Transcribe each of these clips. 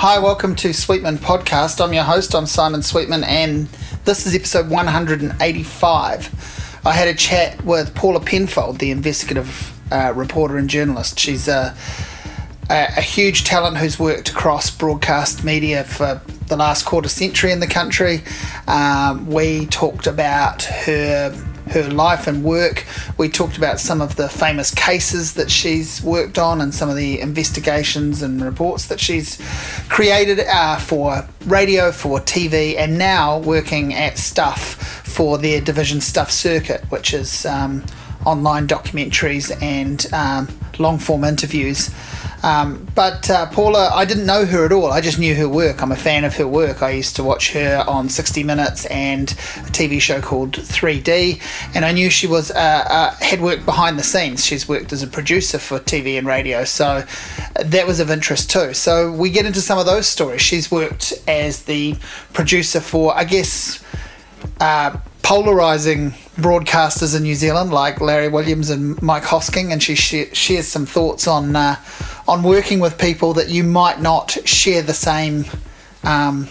Hi, welcome to Sweetman Podcast. I'm your host, I'm Simon Sweetman, and this is episode 185. I had a chat with Paula Penfold, the investigative uh, reporter and journalist. She's a, a, a huge talent who's worked across broadcast media for the last quarter century in the country. Um, we talked about her her life and work. We talked about some of the famous cases that she's worked on and some of the investigations and reports that she's created uh, for radio, for TV, and now working at Stuff for their Division Stuff Circuit, which is um, online documentaries and um, long form interviews. Um, but uh, Paula, I didn't know her at all. I just knew her work. I'm a fan of her work. I used to watch her on 60 Minutes and a TV show called 3D, and I knew she was uh, uh, had worked behind the scenes. She's worked as a producer for TV and radio, so that was of interest too. So we get into some of those stories. She's worked as the producer for, I guess. Uh, polarizing broadcasters in New Zealand like Larry Williams and Mike Hosking, and she sh- shares some thoughts on uh, on working with people that you might not share the same um,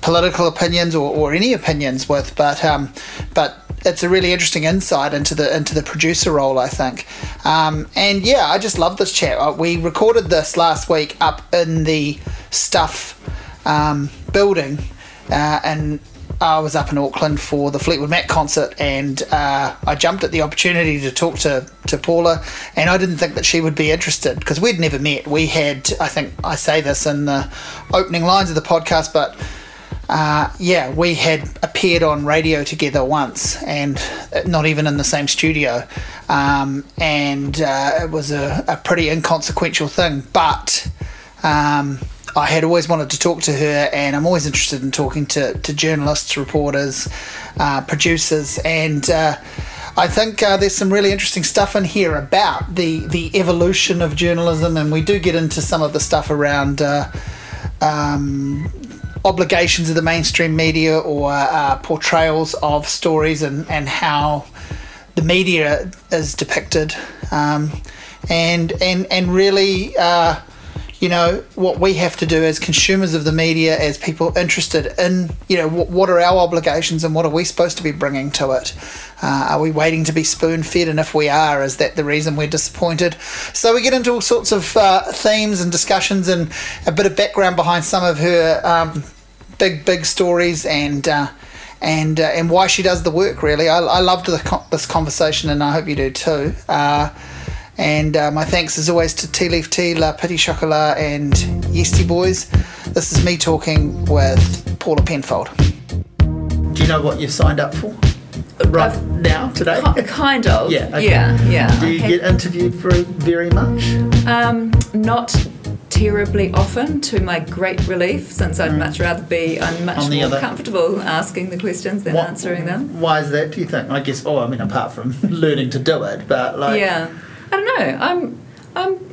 political opinions or, or any opinions with, but um, but it's a really interesting insight into the into the producer role, I think. Um, and yeah, I just love this chat. Uh, we recorded this last week up in the Stuff um, building, uh, and I was up in Auckland for the Fleetwood Mac concert, and uh, I jumped at the opportunity to talk to, to Paula, and I didn't think that she would be interested because we'd never met. We had, I think I say this in the opening lines of the podcast, but uh, yeah, we had appeared on radio together once, and not even in the same studio, um, and uh, it was a, a pretty inconsequential thing, but. Um, I had always wanted to talk to her, and I'm always interested in talking to, to journalists, reporters, uh, producers, and uh, I think uh, there's some really interesting stuff in here about the, the evolution of journalism, and we do get into some of the stuff around uh, um, obligations of the mainstream media or uh, portrayals of stories and, and how the media is depicted, um, and and and really uh, you know what we have to do as consumers of the media as people interested in you know what, what are our obligations and what are we supposed to be bringing to it? Uh, are we waiting to be spoon fed and if we are is that the reason we're disappointed? So we get into all sorts of uh, themes and discussions and a bit of background behind some of her um, big big stories and uh, and uh, and why she does the work really. I, I loved the, this conversation and I hope you do too. Uh, and uh, my thanks as always to Tea Leaf Tea, La Petit Chocolat, and Yeastie Boys. This is me talking with Paula Penfold. Do you know what you've signed up for? Right I've, now, today? Kind of. yeah. Okay. Yeah, yeah. Do you get interviewed very, very much? Um, not terribly often, to my great relief, since I'd mm. much rather be, I'm much more other... comfortable asking the questions than what, answering them. Why is that, do you think? I guess, oh, I mean, apart from learning to do it, but like. Yeah. I don't know. I'm I'm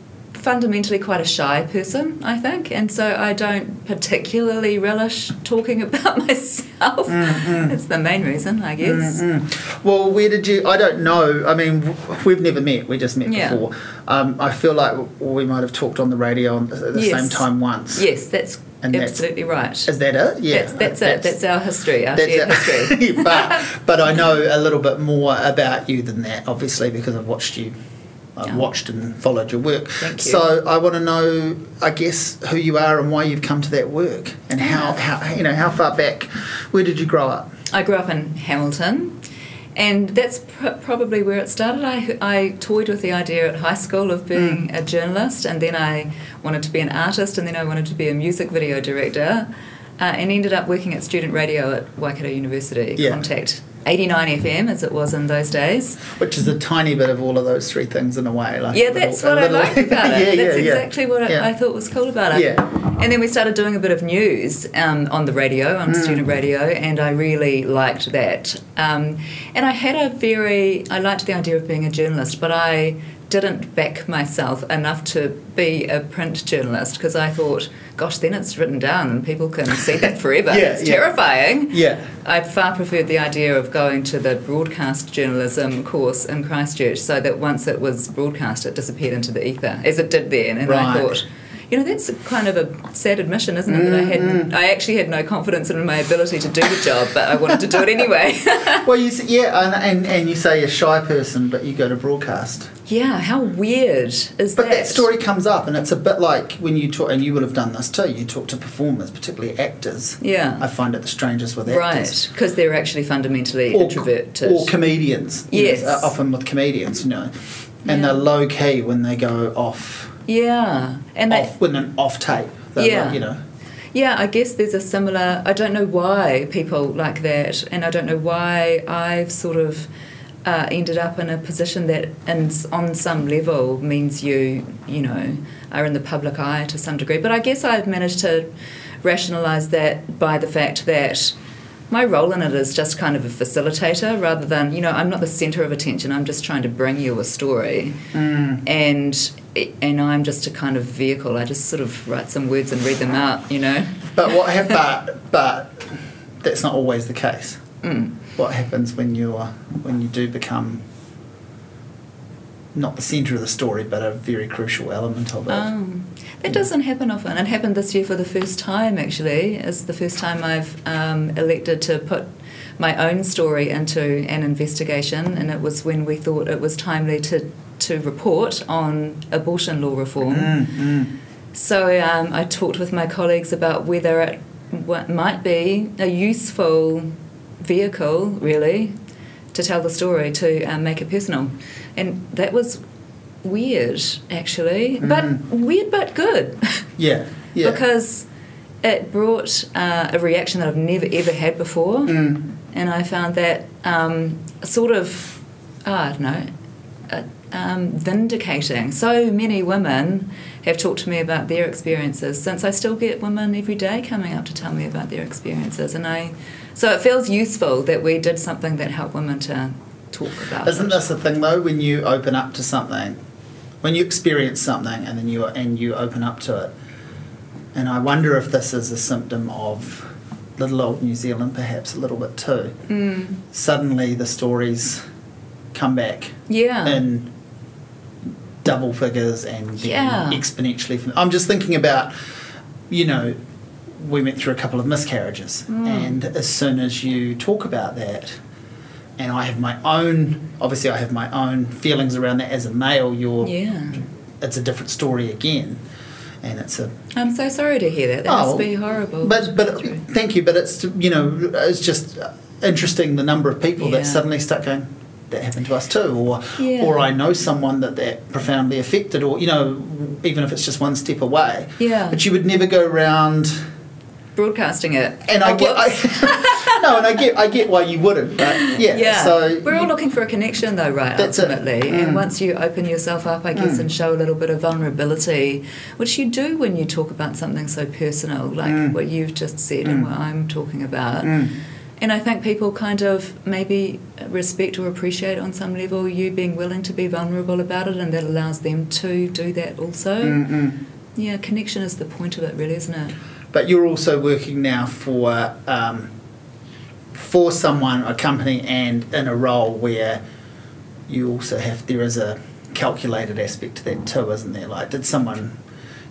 fundamentally quite a shy person, I think, and so I don't particularly relish talking about myself. Mm-hmm. That's the main reason, I guess. Mm-hmm. Well, where did you? I don't know. I mean, we've never met. We just met yeah. before. Um, I feel like we might have talked on the radio at the yes. same time once. Yes, that's and absolutely right. Is that it? Yeah, that's, that's, that's it. That's our history. Our shared history. but but I know a little bit more about you than that, obviously, because I've watched you I've yeah. watched and followed your work. You. So I want to know, I guess, who you are and why you've come to that work, and how, how you know how far back. Where did you grow up? I grew up in Hamilton, and that's pr- probably where it started. I I toyed with the idea at high school of being mm. a journalist, and then I wanted to be an artist, and then I wanted to be a music video director. Uh, and ended up working at student radio at Waikato University, yeah. Contact 89 FM as it was in those days. Which is a tiny bit of all of those three things in a way. Like yeah, that's what I liked about it. yeah, that's yeah, exactly yeah. what I, I, thought was cool about it. Yeah. And then we started doing a bit of news um, on the radio, on mm. student radio, and I really liked that. Um, and I had a very, I liked the idea of being a journalist, but I didn't back myself enough to be a print journalist because I thought, gosh, then it's written down and people can see that forever. yeah, it's yeah. terrifying. Yeah. I far preferred the idea of going to the broadcast journalism course in Christchurch so that once it was broadcast, it disappeared into the ether, as it did then. And right. I thought, you know, that's kind of a sad admission, isn't it? Mm, that I had, mm. I actually had no confidence in my ability to do the job, but I wanted to do it anyway. well, you yeah, and, and and you say you're a shy person, but you go to broadcast. Yeah, how weird is but that? But that story comes up, and it's a bit like when you talk, and you would have done this too. You talk to performers, particularly actors. Yeah, I find it the strangest with actors, right? Because they're actually fundamentally or, introverted, or comedians. Yes, know, often with comedians, you know, and yeah. they're low key when they go off yeah, and off, with an off tape. Yeah, like, you know. Yeah, I guess there's a similar. I don't know why people like that, and I don't know why I've sort of uh, ended up in a position that, in, on some level, means you, you know, are in the public eye to some degree. But I guess I've managed to rationalise that by the fact that my role in it is just kind of a facilitator rather than you know i'm not the center of attention. I'm just trying to bring you a story. Mm. and and i'm just a kind of vehicle. I just sort of write some words and read them out you know? But what but but that's not always the case. Mm. what happens when you when you do become not the center of the story but a very crucial element of it um, it doesn't happen often. It happened this year for the first time, actually. It's the first time I've um, elected to put my own story into an investigation, and it was when we thought it was timely to, to report on abortion law reform. Mm, mm. So um, I talked with my colleagues about whether it might be a useful vehicle, really, to tell the story, to um, make it personal. And that was weird actually, mm. but weird but good. Yeah, yeah. because it brought uh, a reaction that I've never ever had before, mm. and I found that um, sort of, oh, I don't know, uh, um, vindicating. So many women have talked to me about their experiences since I still get women every day coming up to tell me about their experiences, and I. So it feels useful that we did something that helped women to talk about. Isn't it. this the thing though? When you open up to something, when you experience something and then you and you open up to it. And I wonder if this is a symptom of little old New Zealand, perhaps a little bit too. Mm. Suddenly, the stories come back. Yeah. In double figures and yeah. exponentially. I'm just thinking about, you know, we went through a couple of miscarriages, mm. and as soon as you talk about that, and I have my own. Obviously, I have my own feelings around that. As a male, you're. Yeah. It's a different story again, and it's a. I'm so sorry to hear that. That oh, must be horrible. But but thank you. But it's you know it's just interesting the number of people yeah. that suddenly start going. That happened to us too, or yeah. or I know someone that that profoundly affected, or you know, even if it's just one step away. Yeah. But you would never go around broadcasting it. And I get, I, no, and I get, I get why you wouldn't, but yeah. Yeah. So we're all looking for a connection, though, right? Ultimately, mm. and once you open yourself up, I guess, mm. and show a little bit of vulnerability, which you do when you talk about something so personal, like mm. what you've just said and mm. what I'm talking about. Mm. And I think people kind of maybe respect or appreciate on some level you being willing to be vulnerable about it, and that allows them to do that also. Mm-mm. Yeah, connection is the point of it, really, isn't it? But you're also working now for um, for someone, a company, and in a role where you also have there is a calculated aspect to that too, isn't there? Like, did someone,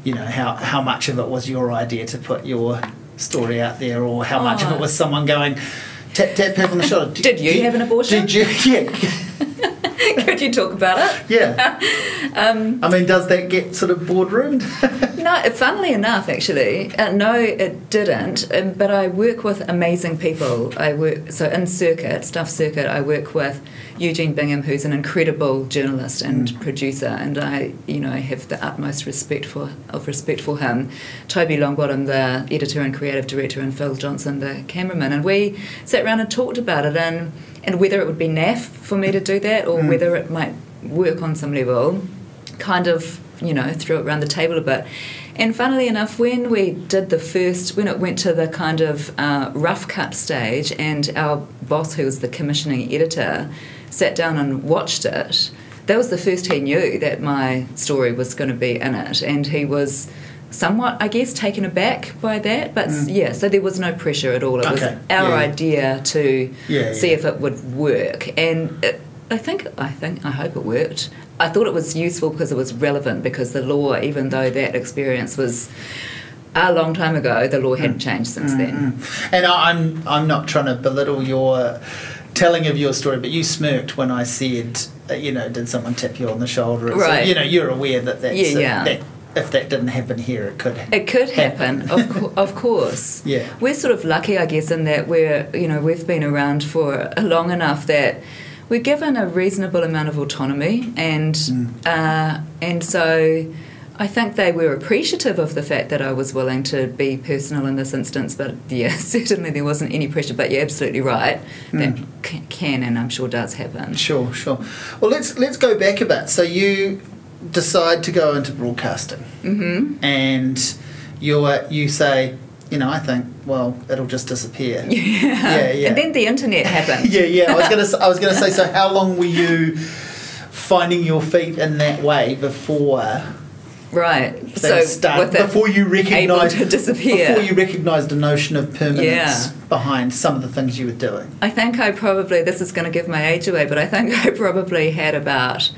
you know, how how much of it was your idea to put your story out there, or how oh. much of it oh. was someone going tap tap tap on the shoulder? Did, did you did, have an abortion? Did you? Yeah. Could you talk about it? Yeah. um, I mean, does that get sort of boardroomed? no, funnily enough, actually, uh, no, it didn't. Um, but I work with amazing people. I work so in circuit, stuff circuit. I work with Eugene Bingham, who's an incredible journalist and mm. producer, and I, you know, have the utmost respect for of respect for him. Toby Longbottom, the editor and creative director, and Phil Johnson, the cameraman, and we sat around and talked about it and and whether it would be naff for me to do that or mm. whether it might work on some level, kind of, you know, threw it around the table a bit. And funnily enough, when we did the first, when it went to the kind of uh, rough cut stage, and our boss, who was the commissioning editor, sat down and watched it, that was the first he knew that my story was going to be in it. And he was somewhat, I guess, taken aback by that. But mm. yeah, so there was no pressure at all. It okay. was our yeah. idea to yeah, see if it would work. And it, I think I think I hope it worked. I thought it was useful because it was relevant because the law, even though that experience was a long time ago, the law hadn't mm. changed since mm-hmm. then. Mm. And I'm I'm not trying to belittle your telling of your story, but you smirked when I said, uh, you know, did someone tap you on the shoulder? right. So, you know, you're aware that that's yeah, yeah. that if that didn't happen here, it could. Happen. It could happen, happen. of, co- of course. Yeah. We're sort of lucky, I guess, in that we're you know we've been around for long enough that we're given a reasonable amount of autonomy, and mm. uh, and so I think they were appreciative of the fact that I was willing to be personal in this instance, but yeah, certainly there wasn't any pressure. But you're absolutely right. That mm. can and I'm sure does happen. Sure, sure. Well, let's let's go back a bit. So you decide to go into broadcasting, mm-hmm. and you you say, you know, I think, well, it'll just disappear. Yeah, yeah, yeah. And then the internet happened. yeah, yeah. I was gonna I was gonna say. So how long were you finding your feet in that way before? Right. So start, before you recognise to disappear. Before you recognised the notion of permanence yeah. behind some of the things you were doing. I think I probably this is going to give my age away, but I think I probably had about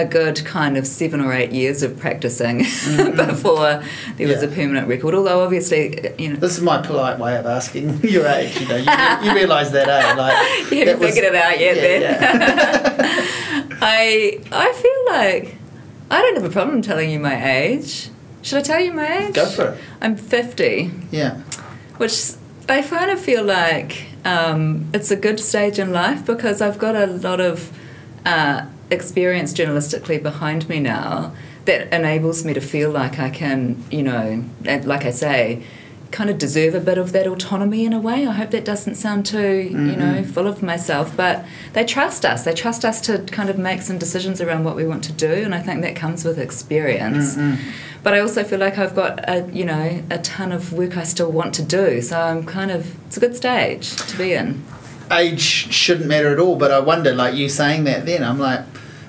a good kind of seven or eight years of practicing mm-hmm. before there yeah. was a permanent record. Although obviously, you know, this is my polite way of asking your age. You know, you, you realise that, eh? Like you haven't figured was, it out yet. Yeah, then yeah. I I feel like I don't have a problem telling you my age. Should I tell you my age? Go for it. I'm 50. Yeah. Which I kind of feel like um, it's a good stage in life because I've got a lot of uh, experience journalistically behind me now that enables me to feel like I can, you know, like I say, kind of deserve a bit of that autonomy in a way. I hope that doesn't sound too, mm-hmm. you know, full of myself, but they trust us. They trust us to kind of make some decisions around what we want to do, and I think that comes with experience. Mm-hmm. But I also feel like I've got a, you know, a ton of work I still want to do. So I'm kind of it's a good stage to be in. Age shouldn't matter at all, but I wonder, like you saying that, then I'm like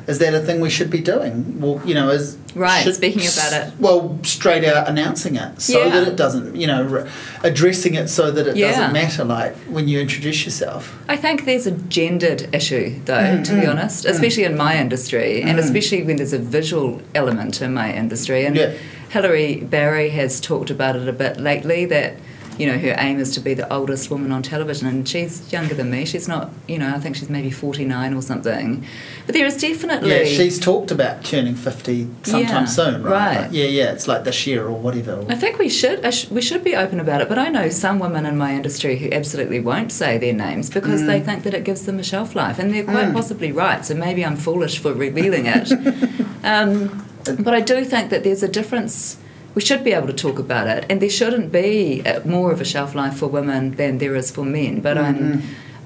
is that a thing we should be doing? Well, you know, is right. Should, speaking about it, well, straight out announcing it so yeah. that it doesn't, you know, re- addressing it so that it yeah. doesn't matter. Like when you introduce yourself. I think there's a gendered issue, though, mm, to mm, be honest, mm. especially in my industry, and mm. especially when there's a visual element in my industry. And yeah. Hilary Barry has talked about it a bit lately that you know, her aim is to be the oldest woman on television, and she's younger than me. She's not, you know, I think she's maybe 49 or something. But there is definitely. Yeah, she's talked about turning 50 sometime yeah, soon, right? Right. Like, yeah, yeah, it's like this year or whatever. I think we should, sh- we should be open about it, but I know some women in my industry who absolutely won't say their names because mm. they think that it gives them a shelf life, and they're quite mm. possibly right, so maybe I'm foolish for revealing it. um, but I do think that there's a difference we should be able to talk about it, and there shouldn't be more of a shelf life for women than there is for men. But mm-hmm.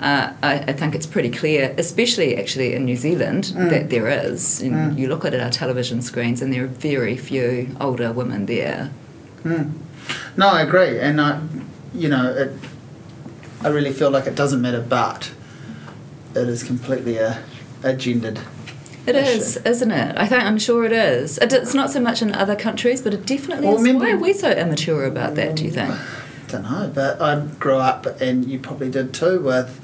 uh, I, I, think it's pretty clear, especially actually in New Zealand, mm. that there is. Mm. You look at our television screens, and there are very few older women there. Mm. No, I agree, and I, you know, it, I really feel like it doesn't matter, but it is completely a, a gendered it is, isn't it? I think I'm sure it is. It's not so much in other countries, but it definitely well, is. Remember, Why are we so immature about that? Do you think? I don't know, but I grew up, and you probably did too, with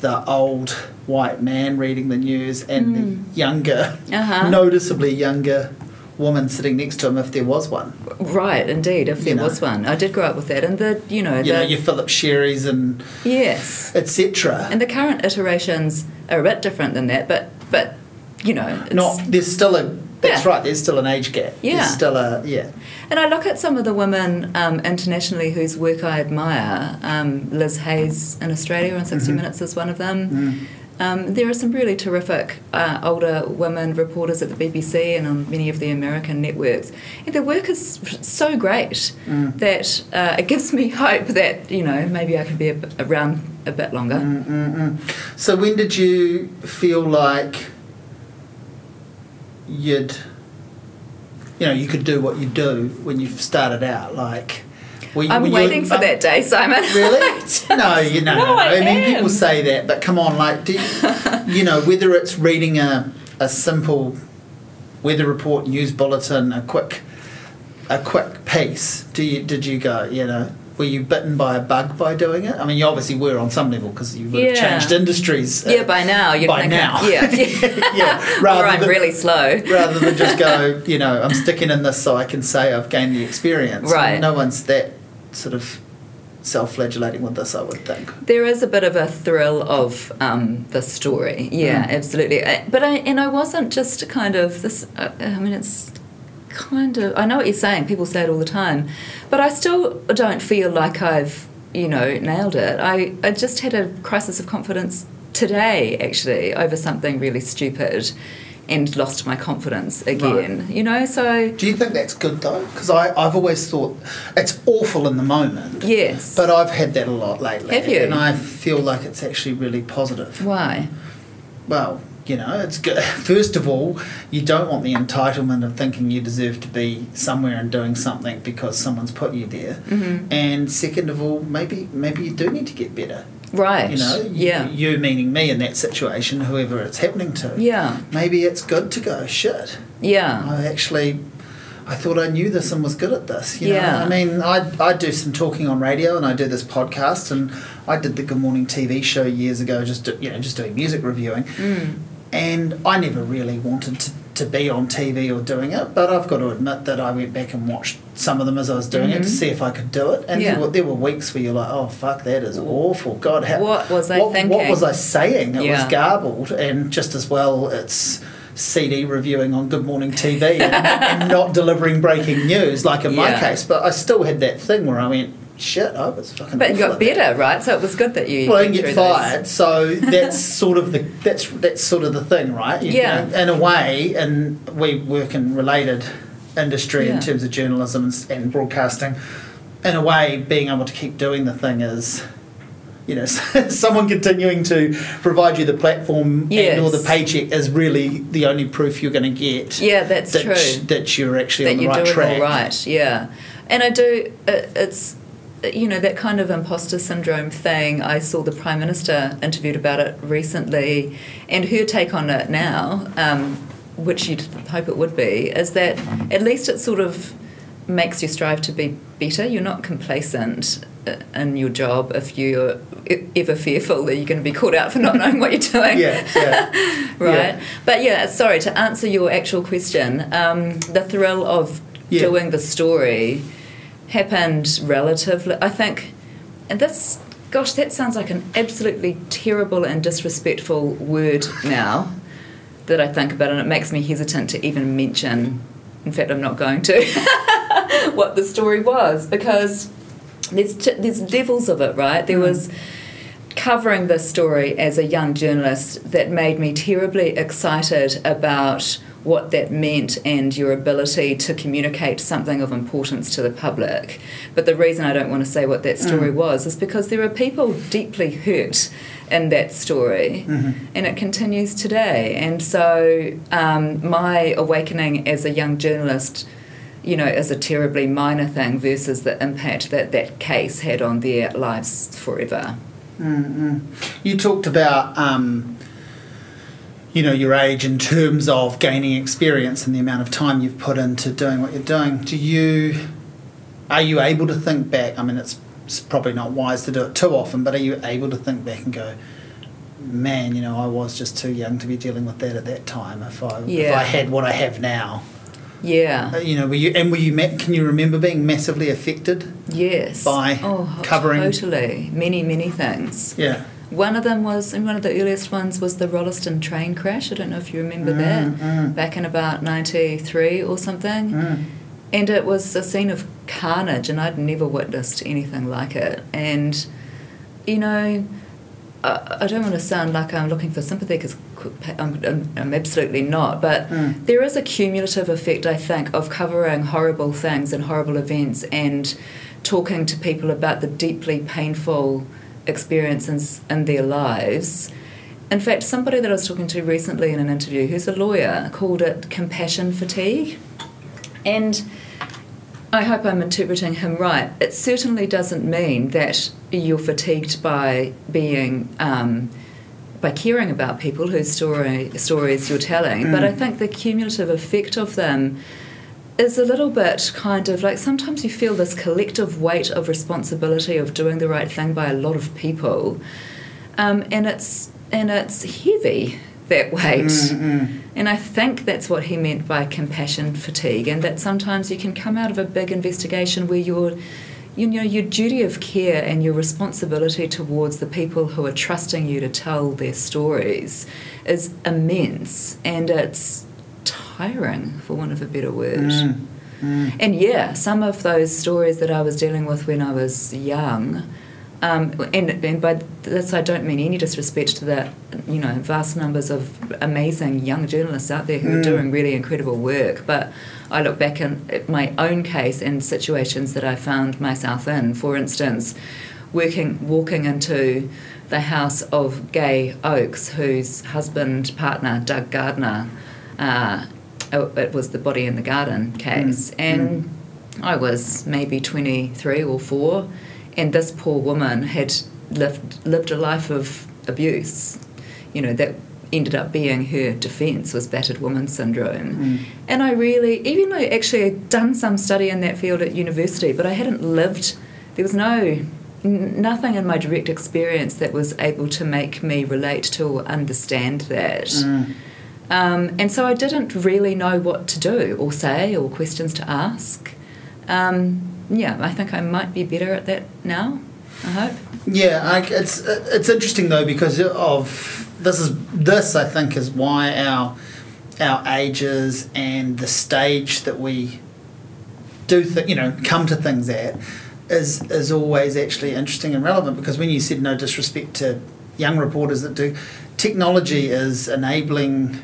the old white man reading the news and mm. the hmm. younger, uh-huh. noticeably younger woman sitting next to him if there was one. Right, indeed, if there know. was one. I did grow up with that, and the you know you the, know your Philip Sherrys and yes, etc. And the current iterations are a bit different than that, but but you know, not there's still a that's yeah. right. There's still an age gap. Yeah. There's still a yeah. And I look at some of the women um, internationally whose work I admire. Um, Liz Hayes in Australia on 60 mm-hmm. Minutes is one of them. Mm. Um, there are some really terrific uh, older women reporters at the BBC and on many of the American networks. And their work is so great mm. that uh, it gives me hope that, you know, maybe I can be a, around a bit longer. Mm, mm, mm, so when did you feel like you'd, you know, you could do what you do when you started out? Like, I'm waiting for that day, Simon. Really? no, you know. No, I, I mean, people say that, but come on, like, you, you know, whether it's reading a, a simple weather report, news bulletin, a quick a quick piece, do you did you go, you know, were you bitten by a bug by doing it? I mean, you obviously were on some level because you would have changed industries. Uh, yeah, by now. You'd by now. yeah. yeah. Rather or I'm than, really slow. rather than just go, you know, I'm sticking in this so I can say I've gained the experience. Right. no one's that sort of self-flagellating with this, I would think. There is a bit of a thrill of um, the story, yeah, mm. absolutely. But I and I wasn't just kind of this. Uh, I mean, it's kind of. I know what you're saying. People say it all the time, but I still don't feel like I've you know nailed it. I I just had a crisis of confidence today, actually, over something really stupid and lost my confidence again. Right. You know, so. Do you think that's good though? Because I've always thought it's awful in the moment. Yes. But I've had that a lot lately. Have you? And I feel like it's actually really positive. Why? Well, you know, it's good. First of all, you don't want the entitlement of thinking you deserve to be somewhere and doing something because someone's put you there. Mm-hmm. And second of all, maybe maybe you do need to get better. Right. You know, yeah. You, meaning me in that situation, whoever it's happening to. Yeah. Maybe it's good to go, shit. Yeah. I actually, I thought I knew this and was good at this. You yeah. Know? I mean, I, I do some talking on radio and I do this podcast and I did the Good Morning TV show years ago, just, you know, just doing music reviewing. Mm. And I never really wanted to to be on TV or doing it, but I've got to admit that I went back and watched some of them as I was doing mm-hmm. it to mm-hmm. see if I could do it. And yeah. there, were, there were weeks where you're like, oh, fuck, that is awful. God, how, what was I what, thinking? What was I saying? It yeah. was garbled, and just as well, it's. CD reviewing on Good Morning TV and, and not delivering breaking news, like in yeah. my case. But I still had that thing where I went, shit, I was fucking. But you got better, that. right? So it was good that you. Well, I didn't get fired, those. so that's sort of the that's that's sort of the thing, right? You, yeah. You know, in a way, and we work in related industry yeah. in terms of journalism and, and broadcasting. In a way, being able to keep doing the thing is you know, someone continuing to provide you the platform yes. and or the paycheck is really the only proof you're going to get. Yeah, that's that true. Sh- that you're actually that on the you're right doing track. All right, yeah. And I do. it's you know that kind of imposter syndrome thing. I saw the prime minister interviewed about it recently, and her take on it now, um, which you'd hope it would be, is that at least it sort of makes you strive to be better. You're not complacent uh, in your job if you're ever fearful that you're going to be caught out for not knowing what you're doing. yeah, yeah. right. Yeah. But yeah, sorry to answer your actual question. Um, the thrill of yeah. doing the story happened relatively. I think, and this, gosh, that sounds like an absolutely terrible and disrespectful word now that I think about, and it makes me hesitant to even mention. In fact, I'm not going to what the story was because there's t- there's levels of it, right? There mm. was covering this story as a young journalist that made me terribly excited about what that meant and your ability to communicate something of importance to the public. But the reason I don't want to say what that story mm. was is because there are people deeply hurt in that story, mm-hmm. and it continues today. And so, um, my awakening as a young journalist. You know, is a terribly minor thing versus the impact that that case had on their lives forever. Mm-hmm. You talked about um, you know your age in terms of gaining experience and the amount of time you've put into doing what you're doing. Do you are you able to think back? I mean it's, it's probably not wise to do it too often but are you able to think back and go man you know i was just too young to be dealing with that at that time if i yeah. if i had what i have now. Yeah. Uh, you know were you and were you can you remember being massively affected yes. by oh, covering totally. Many many things. Yeah one of them was, and one of the earliest ones was the Rolleston train crash. I don't know if you remember mm, that, mm. back in about 93 or something. Mm. And it was a scene of carnage, and I'd never witnessed anything like it. And, you know, I, I don't want to sound like I'm looking for sympathy because I'm, I'm, I'm, absolutely not, but mm. there is a cumulative effect, I think, of covering horrible things and horrible events and talking to people about the deeply painful experiences in their lives. In fact, somebody that I was talking to recently in an interview who's a lawyer called it compassion fatigue. And I hope I'm interpreting him right. It certainly doesn't mean that you're fatigued by being um, by caring about people whose story stories you're telling, mm. but I think the cumulative effect of them is a little bit kind of like sometimes you feel this collective weight of responsibility of doing the right thing by a lot of people, um, and it's and it's heavy that weight. Mm-hmm. And I think that's what he meant by compassion fatigue, and that sometimes you can come out of a big investigation where you're you know your duty of care and your responsibility towards the people who are trusting you to tell their stories is immense and it's tiring for want of a better word mm, mm. and yeah some of those stories that i was dealing with when i was young um, and, and by this, I don't mean any disrespect to the, you know, vast numbers of amazing young journalists out there who mm. are doing really incredible work. But I look back in, at my own case and situations that I found myself in. For instance, working, walking into the house of Gay Oakes, whose husband, partner, Doug Gardner, uh, it was the body in the garden case, mm. and mm. I was maybe 23 or 4 and this poor woman had lived lived a life of abuse. You know that ended up being her defence was battered woman syndrome. Mm. And I really, even though actually I'd done some study in that field at university, but I hadn't lived. There was no nothing in my direct experience that was able to make me relate to or understand that. Mm. Um, and so I didn't really know what to do or say or questions to ask. Um, yeah, I think I might be better at that now. I hope. Yeah, I, it's it's interesting though because of this is this I think is why our our ages and the stage that we do th- you know come to things at is is always actually interesting and relevant because when you said no disrespect to young reporters that do technology is enabling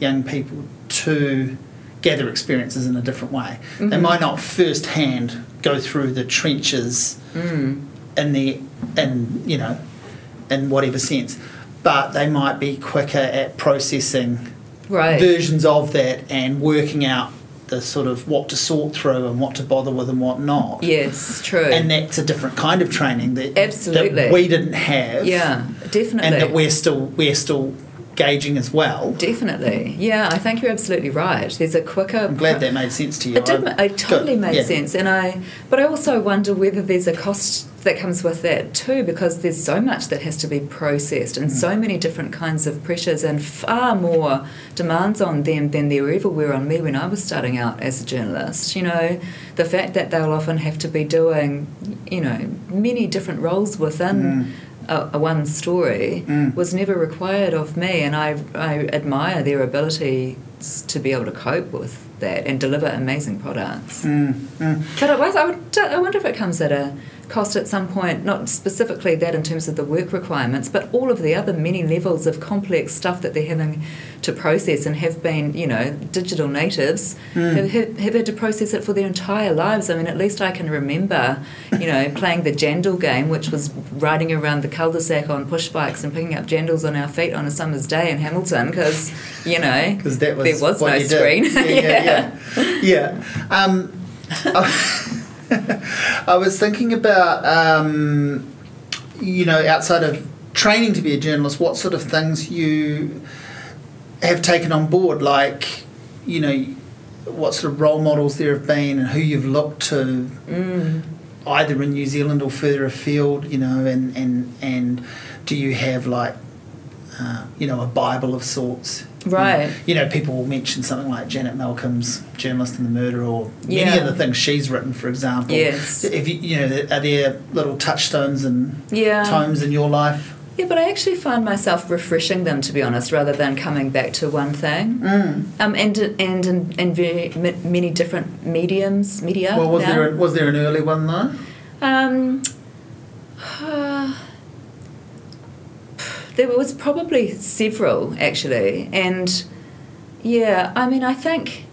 young people to gather experiences in a different way. Mm-hmm. They might not firsthand go through the trenches mm. in the in you know in whatever sense, but they might be quicker at processing right. versions of that and working out the sort of what to sort through and what to bother with and what not. Yes, true. And that's a different kind of training that absolutely that we didn't have. Yeah, definitely. And that we're still we're still gauging as well. Definitely. Yeah, I think you're absolutely right. There's a quicker. I'm glad that made sense to you. It did. It totally good. made yeah. sense, and I. But I also wonder whether there's a cost that comes with that too, because there's so much that has to be processed, and mm. so many different kinds of pressures, and far more demands on them than there ever were on me when I was starting out as a journalist. You know, the fact that they'll often have to be doing, you know, many different roles within. Mm a, a one story mm. was never required of me, and I, I admire their ability to be able to cope with that and deliver amazing products. Mm. Mm. But it was, I, would, I wonder if it comes at a cost at some point, not specifically that in terms of the work requirements, but all of the other many levels of complex stuff that they're having to process and have been, you know, digital natives mm. have, have, had to process it for their entire lives. I mean, at least I can remember, you know, playing the jandal game, which was riding around the cul-de-sac on push bikes and picking up jandals on our feet on a summer's day in Hamilton because, you know, was there was no screen. Yeah, yeah, yeah. yeah. Um, I was thinking about, um, you know, outside of training to be a journalist, what sort of things you have taken on board, like, you know, what sort of role models there have been and who you've looked to, mm. either in New Zealand or further afield, you know, and, and, and do you have like, uh, you know, a Bible of sorts Right. You know, people will mention something like Janet Malcolm's Journalist and the Murderer or yeah. many of the things she's written, for example. Yes. If you, you know, are there little touchstones and yeah. tomes in your life? Yeah, but I actually find myself refreshing them, to be honest, rather than coming back to one thing. Mm. Um, and and in, in very many different mediums, media. Well, was now. there a, was there an early one though? Um, uh, there was probably several actually, and yeah, I mean, I think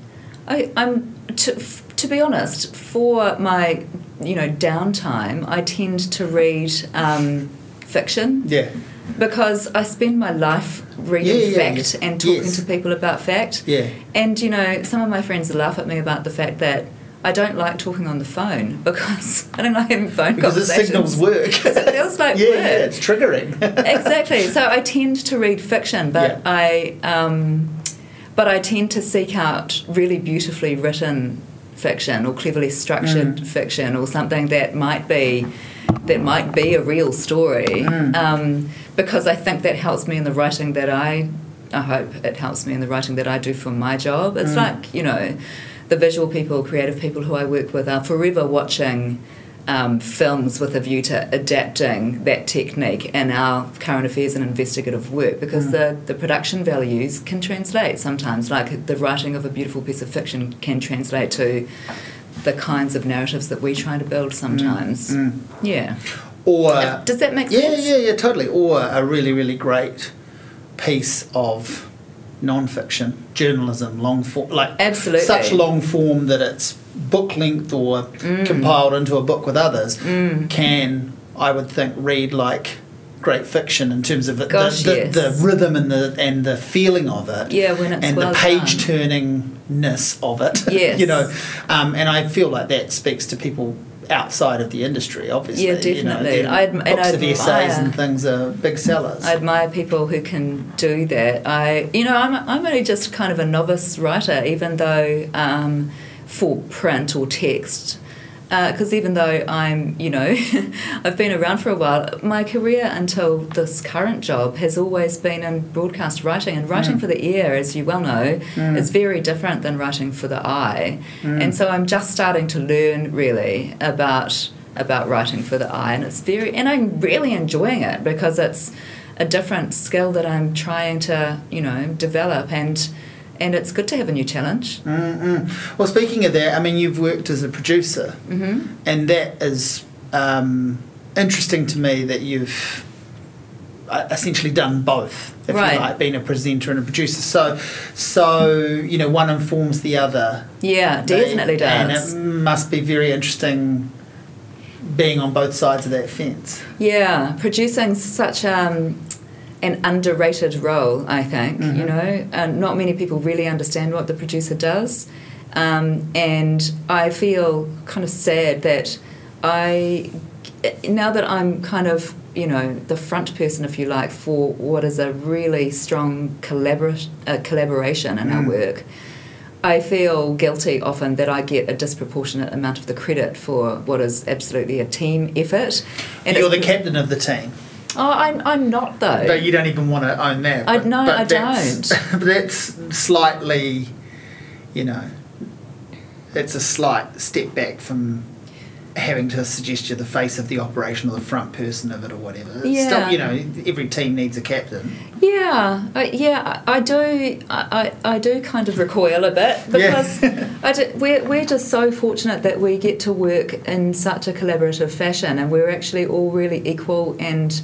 I, I'm to, to be honest for my you know downtime, I tend to read um, fiction. Yeah. Because I spend my life reading yeah, yeah, fact yeah. and talking yes. to people about fact. Yeah. And you know, some of my friends laugh at me about the fact that I don't like talking on the phone because I don't like having phone because conversations. Because the signals work. it feels like yeah, work. Yeah, it's triggering. exactly. So I tend to read fiction, but yeah. I um, but I tend to seek out really beautifully written fiction or cleverly structured mm. fiction or something that might be that might be a real story mm. um, because I think that helps me in the writing that I I hope it helps me in the writing that I do for my job. It's mm. like you know the visual people, creative people who I work with are forever watching um, films with a view to adapting that technique in our current affairs and investigative work because mm. the, the production values can translate sometimes. Like the writing of a beautiful piece of fiction can translate to the kinds of narratives that we try to build sometimes. Mm. Mm. Yeah. Or does that make yeah, sense? Yeah, yeah, yeah, totally. Or a really, really great piece of non-fiction journalism, long form, like absolutely such long form that it's book length or mm. compiled into a book with others mm. can, I would think, read like great fiction in terms of the, Gosh, the, yes. the, rhythm and the and the feeling of it. Yeah, when it's and well the page turningness of it. Yes. you know, um, and I feel like that speaks to people outside of the industry, obviously. Yeah, definitely. You know, I adm- books of essays and things are big sellers. I admire people who can do that. I, you know, I'm, I'm only just kind of a novice writer, even though um, for print or text. Because uh, even though I'm, you know, I've been around for a while, my career until this current job has always been in broadcast writing. And writing mm. for the ear, as you well know, mm. is very different than writing for the eye. Mm. And so I'm just starting to learn really about about writing for the eye, and it's very, and I'm really enjoying it because it's a different skill that I'm trying to, you know, develop and and it's good to have a new challenge. Mm-mm. Well, speaking of that, I mean, you've worked as a producer, mm-hmm. and that is um, interesting to me that you've uh, essentially done both, if right. you like, being a presenter and a producer. So, so you know, one informs the other. Yeah, definitely does. And it must be very interesting being on both sides of that fence. Yeah, producing such um, an underrated role, I think. Mm-hmm. You know, and not many people really understand what the producer does, um, and I feel kind of sad that I now that I'm kind of you know the front person, if you like, for what is a really strong collabor- uh, collaboration in mm. our work. I feel guilty often that I get a disproportionate amount of the credit for what is absolutely a team effort. And You're the captain of the team. Oh, I'm, I'm not though. But you don't even want to own that. I no, I that's, don't. but that's slightly, you know, it's a slight step back from having to suggest you're the face of the operation or the front person of it or whatever. Yeah. Still, you know, every team needs a captain. Yeah, I, yeah, I do. I, I do kind of recoil a bit because yeah. I do, we're we're just so fortunate that we get to work in such a collaborative fashion, and we're actually all really equal and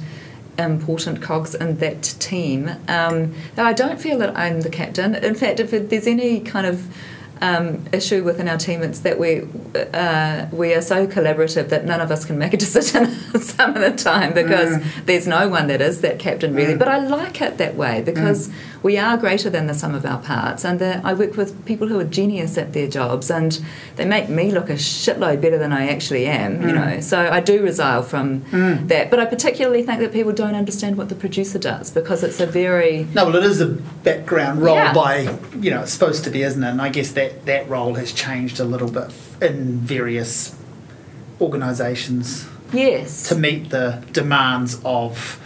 important cogs in that team. Um, though I don't feel that I'm the captain. In fact, if there's any kind of um, issue within our team. It's that we uh, we are so collaborative that none of us can make a decision some of the time because mm. there's no one that is that captain really. Mm. But I like it that way because mm. we are greater than the sum of our parts, and the, I work with people who are genius at their jobs, and they make me look a shitload better than I actually am. You mm. know, so I do resile from mm. that. But I particularly think that people don't understand what the producer does because it's a very no. Well, it is a background role yeah. by you know it's supposed to be, isn't it? And I guess that that that role has changed a little bit in various organisations. Yes. To meet the demands of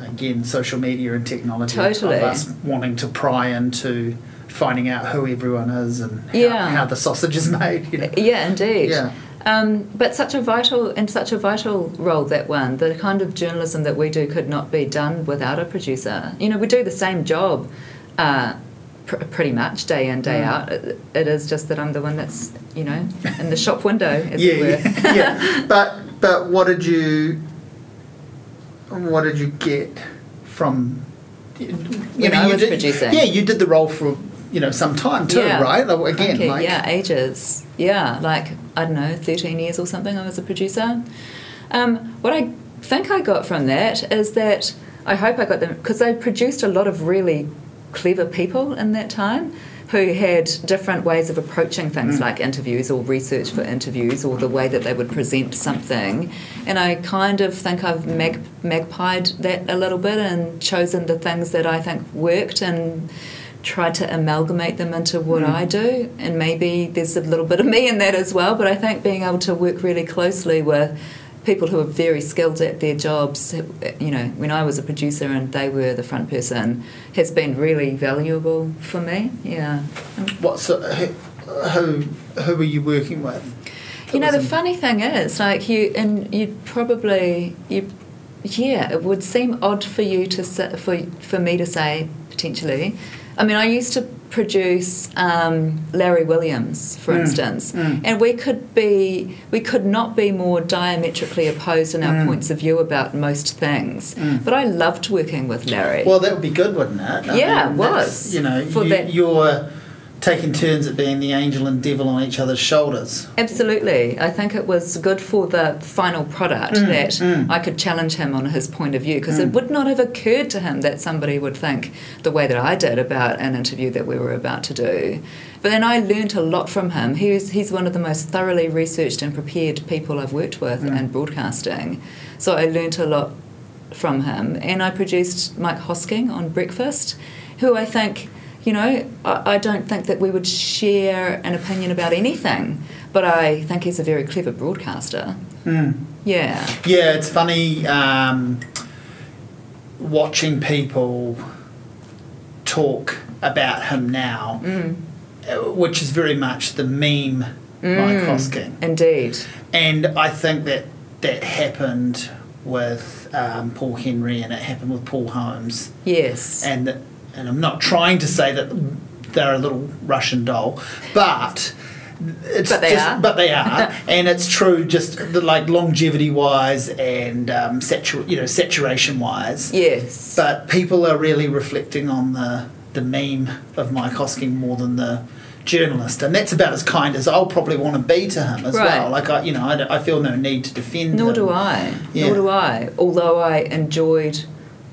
again social media and technology totally. of us wanting to pry into finding out who everyone is and how, yeah. how the sausage is made. You know? Yeah, indeed. Yeah. Um, but such a vital and such a vital role that one. The kind of journalism that we do could not be done without a producer. You know, we do the same job. Uh, pr- pretty much day in day mm. out. It, it is just that I'm the one that's you know in the shop window, as yeah, it were. yeah. But but what did you what did you get from you when know, I was did, producing? Yeah, you did the role for you know some time too, yeah. right? Again, okay, like yeah, ages. Yeah, like I don't know, thirteen years or something. I was a producer. Um, what I think I got from that is that I hope I got them because I produced a lot of really clever people in that time who had different ways of approaching things mm. like interviews or research for interviews or the way that they would present something. And I kind of think I've mag- magpied that a little bit and chosen the things that I think worked and try to amalgamate them into what mm. I do, and maybe there's a little bit of me in that as well. But I think being able to work really closely with people who are very skilled at their jobs, you know, when I was a producer and they were the front person, has been really valuable for me. Yeah. What so? Who who were you working with? You know, the funny thing is, like you, and you probably you, yeah, it would seem odd for you to for for me to say potentially. I mean, I used to produce um, Larry Williams, for mm. instance, mm. and we could be we could not be more diametrically opposed in our mm. points of view about most things. Mm. But I loved working with Larry. Well, that would be good, wouldn't it? I yeah, mean, it was. You know, for you, that, you're taking turns at being the angel and devil on each other's shoulders. Absolutely. I think it was good for the final product mm, that mm. I could challenge him on his point of view because mm. it would not have occurred to him that somebody would think the way that I did about an interview that we were about to do. But then I learned a lot from him. He's, he's one of the most thoroughly researched and prepared people I've worked with mm. in broadcasting. So I learned a lot from him. And I produced Mike Hosking on Breakfast, who I think you know, I, I, don't think that we would share an opinion about anything, but I think he's a very clever broadcaster. Mm. Yeah. Yeah, it's funny um, watching people talk about him now, mm. which is very much the meme mm. Mike Hosking. Indeed. And I think that that happened with um, Paul Henry and it happened with Paul Holmes. Yes. And that and I'm not trying to say that they're a little Russian doll, but it's but they just, are. But they are, and it's true. Just the, like longevity wise and um, satur- you know saturation wise. Yes. But people are really reflecting on the the meme of Mike Hosking more than the journalist, and that's about as kind as I'll probably want to be to him as right. well. Like I, you know, I, I, feel no need to defend. Nor him. do I. Yeah. Nor do I. Although I enjoyed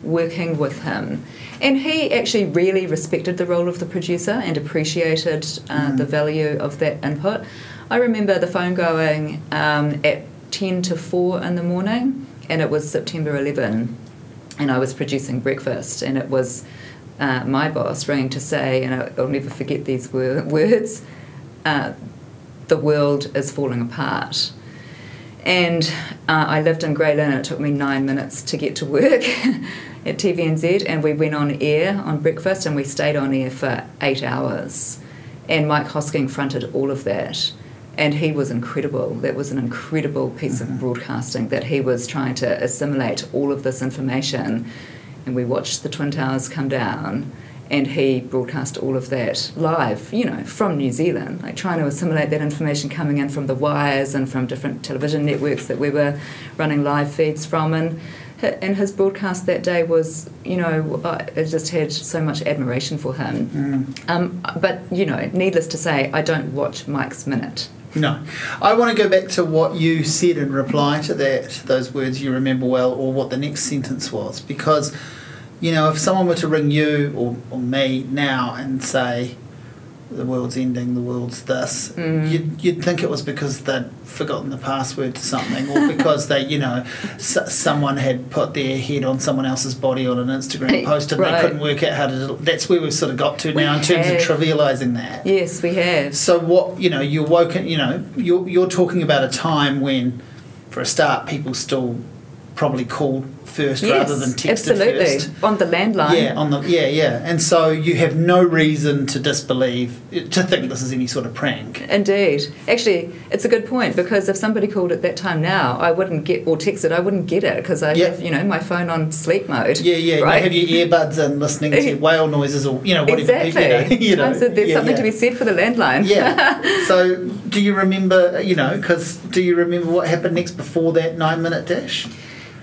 working with him and he actually really respected the role of the producer and appreciated uh, mm. the value of that input. I remember the phone going um, at 10 to 4 in the morning, and it was September 11, and I was producing breakfast, and it was uh, my boss ringing to say, and I'll never forget these wor- words uh, the world is falling apart. And uh, I lived in Grey Lynn, and it took me nine minutes to get to work. at TVNZ, and we went on air on breakfast, and we stayed on air for eight hours. And Mike Hosking fronted all of that, and he was incredible. That was an incredible piece mm-hmm. of broadcasting that he was trying to assimilate all of this information. And we watched the Twin Towers come down, and he broadcast all of that live, you know, from New Zealand, like trying to assimilate that information coming in from the wires and from different television networks that we were running live feeds from. And and his broadcast that day was, you know, I just had so much admiration for him. Mm. Um, but, you know, needless to say, I don't watch Mike's Minute. No. I want to go back to what you said in reply to that, those words you remember well, or what the next sentence was. Because, you know, if someone were to ring you or, or me now and say, the world's ending, the world's this. Mm. You'd, you'd think it was because they'd forgotten the password to something, or because they, you know, s- someone had put their head on someone else's body on an Instagram post and right. they couldn't work out how to. That's where we've sort of got to now we in terms have. of trivialising that. Yes, we have. So what you know, you're woken. You know, you're you're talking about a time when, for a start, people still probably called first yes, rather than texted absolutely. first. On the landline. Yeah, on the yeah, yeah. And so you have no reason to disbelieve to think this is any sort of prank. Indeed. Actually, it's a good point because if somebody called at that time now, I wouldn't get or texted, I wouldn't get it because I have, you know, my phone on sleep mode. Yeah, yeah. Right? You have your earbuds in listening to whale noises or you know whatever exactly. you know, you know. So there's yeah, something yeah. to be said for the landline. yeah. So do you remember, you know, because do you remember what happened next before that 9 minute dash?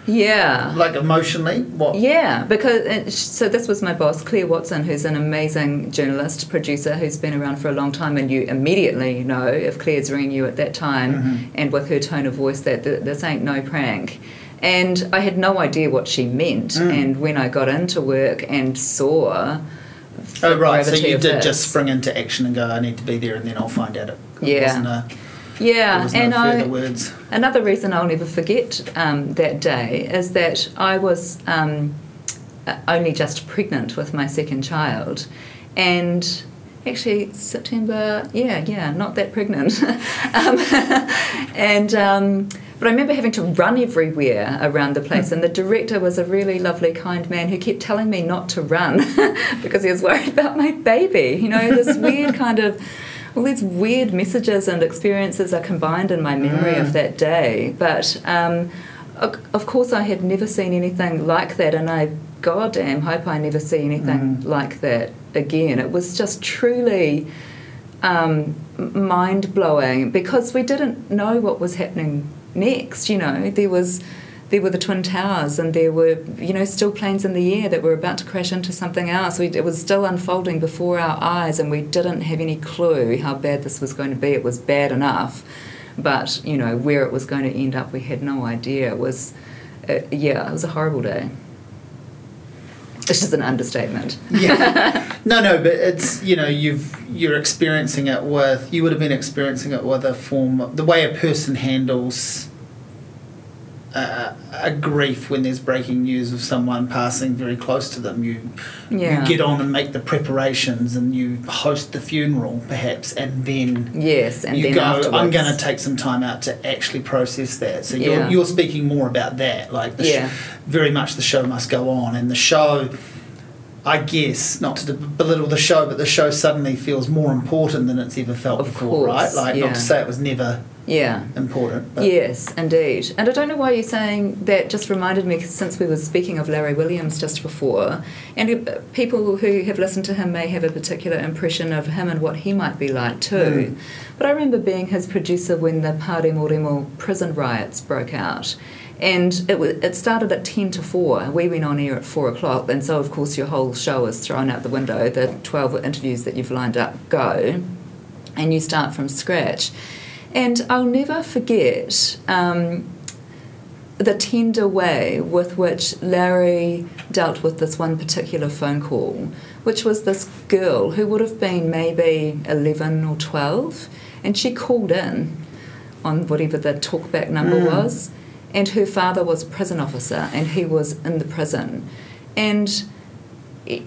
Yeah. Like emotionally? What? Yeah, because so this was my boss, Claire Watson, who's an amazing journalist, producer who's been around for a long time, and you immediately know if Claire's ringing you at that time mm-hmm. and with her tone of voice that this ain't no prank. And I had no idea what she meant. Mm. And when I got into work and saw. Oh, right. So you did this, just spring into action and go, I need to be there and then I'll find out it, it yeah. No and I, words. another reason I'll never forget um, that day is that I was um, only just pregnant with my second child, and actually September, yeah, yeah, not that pregnant. um, and um, but I remember having to run everywhere around the place, and the director was a really lovely, kind man who kept telling me not to run because he was worried about my baby. You know, this weird kind of all these weird messages and experiences are combined in my memory mm. of that day. But um, of course, I had never seen anything like that, and I goddamn hope I never see anything mm. like that again. It was just truly um, mind blowing because we didn't know what was happening next. You know, there was there were the twin towers, and there were you know still planes in the air that were about to crash into something else. We, it was still unfolding before our eyes, and we didn't have any clue how bad this was going to be. It was bad enough, but you know where it was going to end up, we had no idea. It was, uh, yeah, it was a horrible day. It's just an understatement. yeah. No, no, but it's you know you've you're experiencing it with you would have been experiencing it with a form the way a person handles a, a grief when there's breaking news of someone passing very close to them. You yeah. you get on and make the preparations and you host the funeral perhaps and then yes and you then go afterwards. I'm going to take some time out to actually process that. So you're you're speaking more about that like the yeah. sh- very much the show must go on and the show I guess not to belittle the show, but the show suddenly feels more important than it's ever felt of before, course, right? Like yeah. not to say it was never yeah important. But. Yes, indeed. And I don't know why you're saying that. Just reminded me since we were speaking of Larry Williams just before, and people who have listened to him may have a particular impression of him and what he might be like too. Mm. But I remember being his producer when the Pāremoremo prison riots broke out and it, it started at 10 to 4 we went on air at 4 o'clock and so of course your whole show is thrown out the window. The 12 interviews that you've lined up go and you start from scratch. And i'll never forget um, the tender way with which larry dealt with this one particular phone call which was this girl who would have been maybe 11 or 12 and she called in on whatever the talkback number mm. was and her father was a prison officer and he was in the prison. And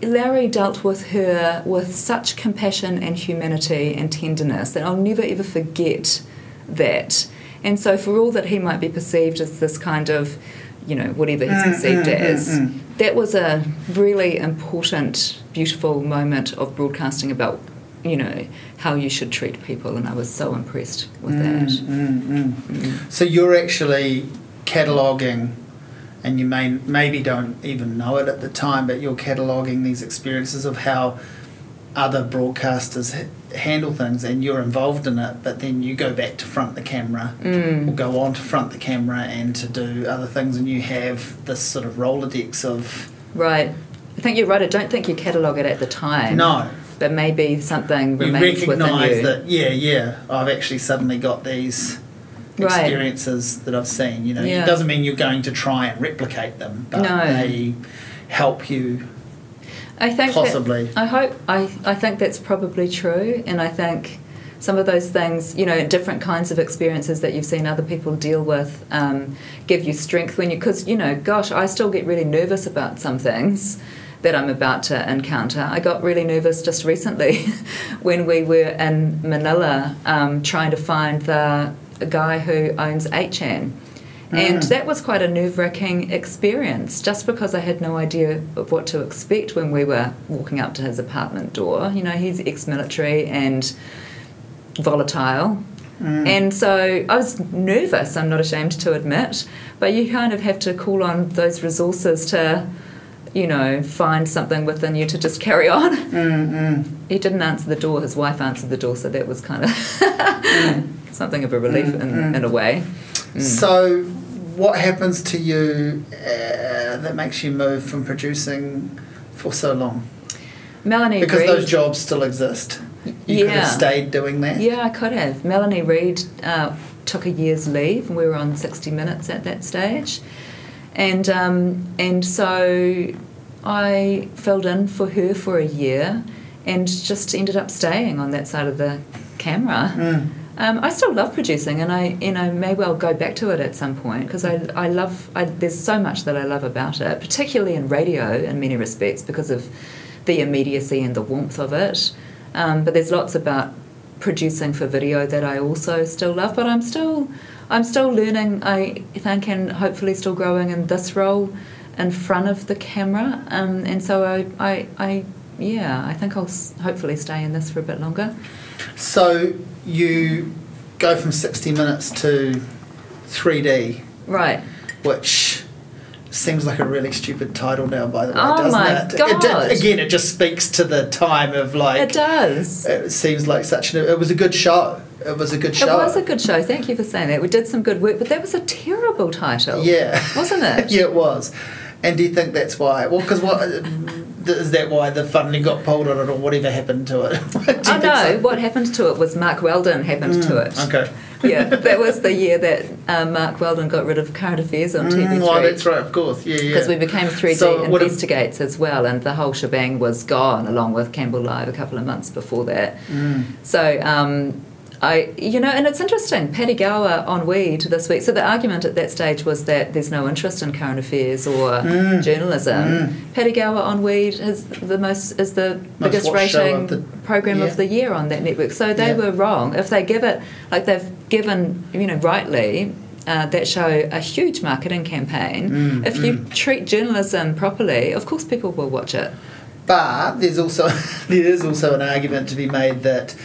Larry dealt with her with such compassion and humanity and tenderness that I'll never ever forget that. And so, for all that he might be perceived as this kind of, you know, whatever he's mm, perceived mm, as, mm, mm, that was a really important, beautiful moment of broadcasting about, you know, how you should treat people. And I was so impressed with mm, that. So, you're actually cataloging and you may maybe don't even know it at the time, but you're cataloging these experiences of how other broadcasters handle things, and you're involved in it. But then you go back to front the camera, mm. or go on to front the camera and to do other things, and you have this sort of rolodex of right. I think you're right. I don't think you catalogue it at the time. No, but maybe something remains you recognise that yeah, yeah. I've actually suddenly got these experiences right. that I've seen. You know, yeah. it doesn't mean you're going to try and replicate them, but no. they help you. I think possibly. That, I hope. I I think that's probably true, and I think some of those things, you know, different kinds of experiences that you've seen other people deal with, um, give you strength when you. Because you know, gosh, I still get really nervous about some things that I'm about to encounter. I got really nervous just recently when we were in Manila um, trying to find the a guy who owns 8chan. And mm. that was quite a nerve wracking experience just because I had no idea of what to expect when we were walking up to his apartment door. You know, he's ex military and volatile. Mm. And so I was nervous, I'm not ashamed to admit, but you kind of have to call on those resources to, you know, find something within you to just carry on. Mm, he didn't answer the door, his wife answered the door, so that was kind of. mm something of a relief mm, in, mm. in a way. Mm. So, what happens to you uh, that makes you move from producing for so long? Melanie because Reid, those jobs still exist. You yeah. could have stayed doing that. Yeah, I could have. Melanie Reid uh, took a year's leave, and we were on sixty minutes at that stage, and um, and so I filled in for her for a year, and just ended up staying on that side of the camera. Mm. Um, I still love producing, and I you know may well go back to it at some point because I, I love I, there's so much that I love about it, particularly in radio in many respects because of the immediacy and the warmth of it. Um, but there's lots about producing for video that I also still love. But I'm still I'm still learning. I think and hopefully still growing in this role in front of the camera. Um, and so I, I, I yeah, I think I'll hopefully stay in this for a bit longer. So you go from 60 minutes to 3D. Right. Which seems like a really stupid title now, by the way, oh doesn't my it? God. It, again, it just speaks to the time of like. It does. It seems like such an. It was a good show. It was a good show. It was a good show. Thank you for saying that. We did some good work, but that was a terrible title. Yeah. Wasn't it? yeah, it was. And do you think that's why? Well, because what is that why the funding got pulled on it, or whatever happened to it? oh no, so? what happened to it was Mark Weldon happened mm, to it. Okay. yeah, that was the year that um, Mark Weldon got rid of current affairs on TV3. Mm, well, that's right, of course, yeah, yeah. Because we became 3D so Investigates as well, and the whole shebang was gone along with Campbell Live a couple of months before that. Mm. So um, I, you know, and it's interesting. Paddy Gower on Weed this week. So the argument at that stage was that there's no interest in current affairs or mm. journalism. Mm. Paddy Gower on Weed is the most is the most biggest rating the, program yeah. of the year on that network. So they yeah. were wrong. If they give it like they've given, you know, rightly. Uh, that show a huge marketing campaign. Mm, if you mm. treat journalism properly, of course people will watch it. But there's also there is also an argument to be made that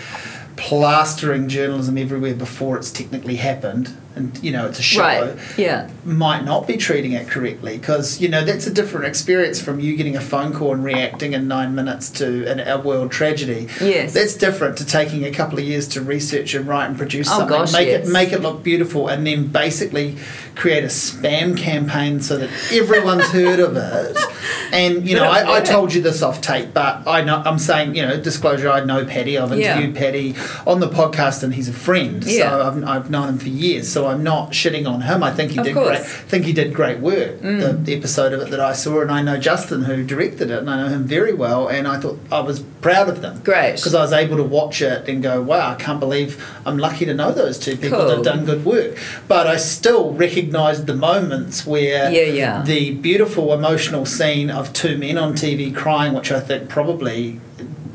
plastering journalism everywhere before it's technically happened and you know it's a show right. yeah might not be treating it correctly because you know that's a different experience from you getting a phone call and reacting in nine minutes to an, a world tragedy yes that's different to taking a couple of years to research and write and produce oh, something gosh, make yes. it make it look beautiful and then basically create a spam campaign so that everyone's heard of it and you know I, I, told you this off tape but I know I'm saying you know disclosure I know Paddy I've interviewed yeah. Paddy on the podcast and he's a friend yeah. so I've, I've known him for years so I'm not shitting on him. I think he of did course. great. think he did great work. Mm. The, the, episode of it that I saw, and I know Justin who directed it, and I know him very well, and I thought I was proud of them. Great, because I was able to watch it and go, "Wow, I can't believe I'm lucky to know those two people cool. that have done good work." But I still recognised the moments where yeah, yeah. the beautiful emotional scene of two men on TV crying, which I think probably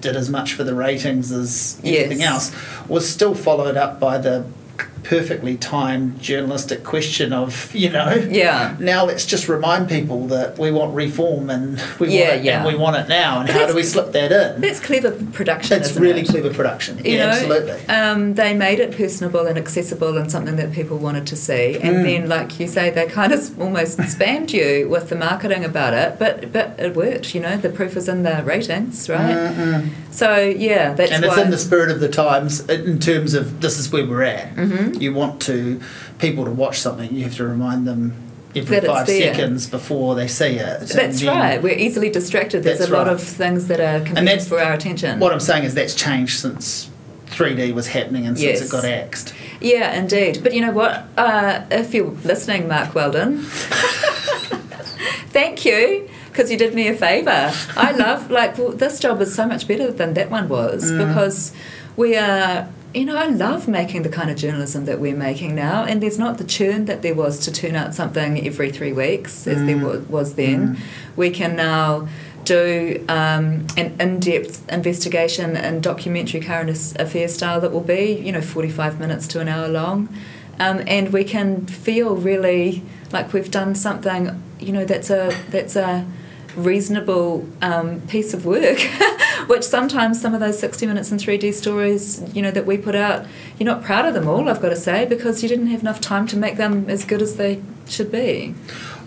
did as much for the ratings as anything yes. else, was still followed up by the perfectly timed journalistic question of you know yeah. now let's just remind people that we want reform and we yeah, want it yeah. and we want it now and how do we slip that in? That's clever production it's really it? clever production. You yeah know, absolutely. um, they made it personable and accessible and something that people wanted to see. And mm. then like you say they kind of almost spammed you with the marketing about it but but it worked you know the proof is in the ratings right? Mm so yeah that's and it's in the spirit of the times in terms of this is where we're at. Mm-hmm you want to people to watch something, you have to remind them every that five seconds before they see it. That's then, right. We're easily distracted. There's a lot of things that are competing for our attention. What I'm saying is that's changed since 3D was happening and yes. since it got axed. Yeah, indeed. But you know what? Uh, if you're listening, Mark Weldon, thank you because you did me a favour. I love like well, this job is so much better than that one was mm. because we are you know, I love making the kind of journalism that we're making now, and there's not the churn that there was to turn out something every three weeks as mm. there was then. Mm. We can now do um, an in-depth investigation and documentary current affairs style that will be, you know, 45 minutes to an hour long, um, and we can feel really like we've done something, you know, that's a that's a reasonable um, piece of work, which sometimes some of those 60 minutes and 3D stories, you know, that we put out, you're not proud of them all, I've got to say, because you didn't have enough time to make them as good as they should be.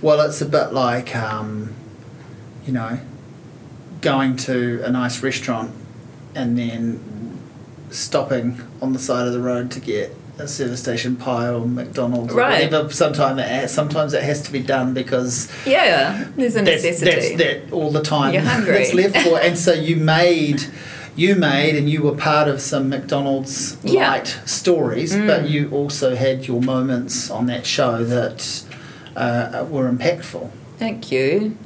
Well, it's a bit like, um, you know, going to a nice restaurant and then stopping on the side of the road to get a service station pie or McDonald's right. or whatever. Sometimes it has, sometimes it has to be done because yeah, there's a necessity. That's, that all the time. You're hungry. That's left for, and so you made. You made and you were part of some McDonald's yeah. light stories, mm. but you also had your moments on that show that uh, were impactful. Thank you.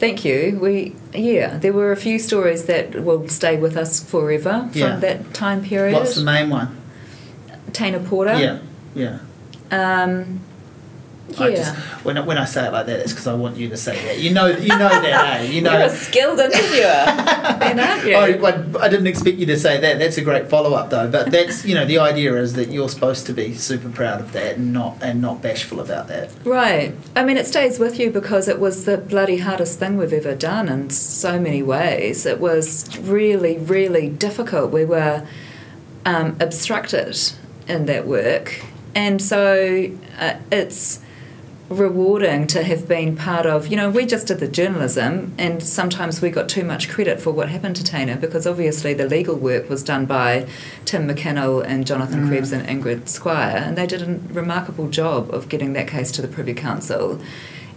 Thank you. We yeah, there were a few stories that will stay with us forever from yeah. that time period. What's the main one? Teina Pora. Yeah, yeah. Um, Yeah. I just when when I say it like that, it's because I want you to say that. You know, you know that, eh? You know, you're a skilled interviewer, then, aren't you? I, I, didn't expect you to say that. That's a great follow up, though. But that's you know, the idea is that you're supposed to be super proud of that and not and not bashful about that. Right. I mean, it stays with you because it was the bloody hardest thing we've ever done in so many ways. It was really, really difficult. We were um, obstructed in that work, and so uh, it's rewarding to have been part of. You know, we just did the journalism, and sometimes we got too much credit for what happened to Teina because obviously the legal work was done by Tim McKinnel and Jonathan mm. Krebs and Ingrid Squire, and they did a remarkable job of getting that case to the Privy Council.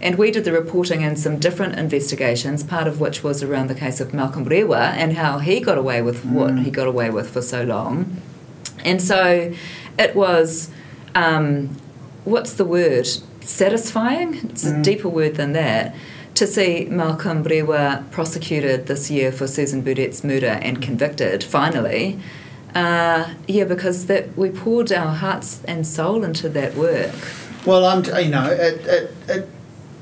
And we did the reporting in some different investigations, part of which was around the case of Malcolm Rewa and how he got away with mm. what he got away with for so long. And so it was, um, what's the word? satisfying. It's mm. a deeper word than that. To see Malcolm Rewa prosecuted this year for Susan Burdett's murder and convicted, finally. Uh, yeah, because that we poured our hearts and soul into that work. Well, I'm, you know, it, it, it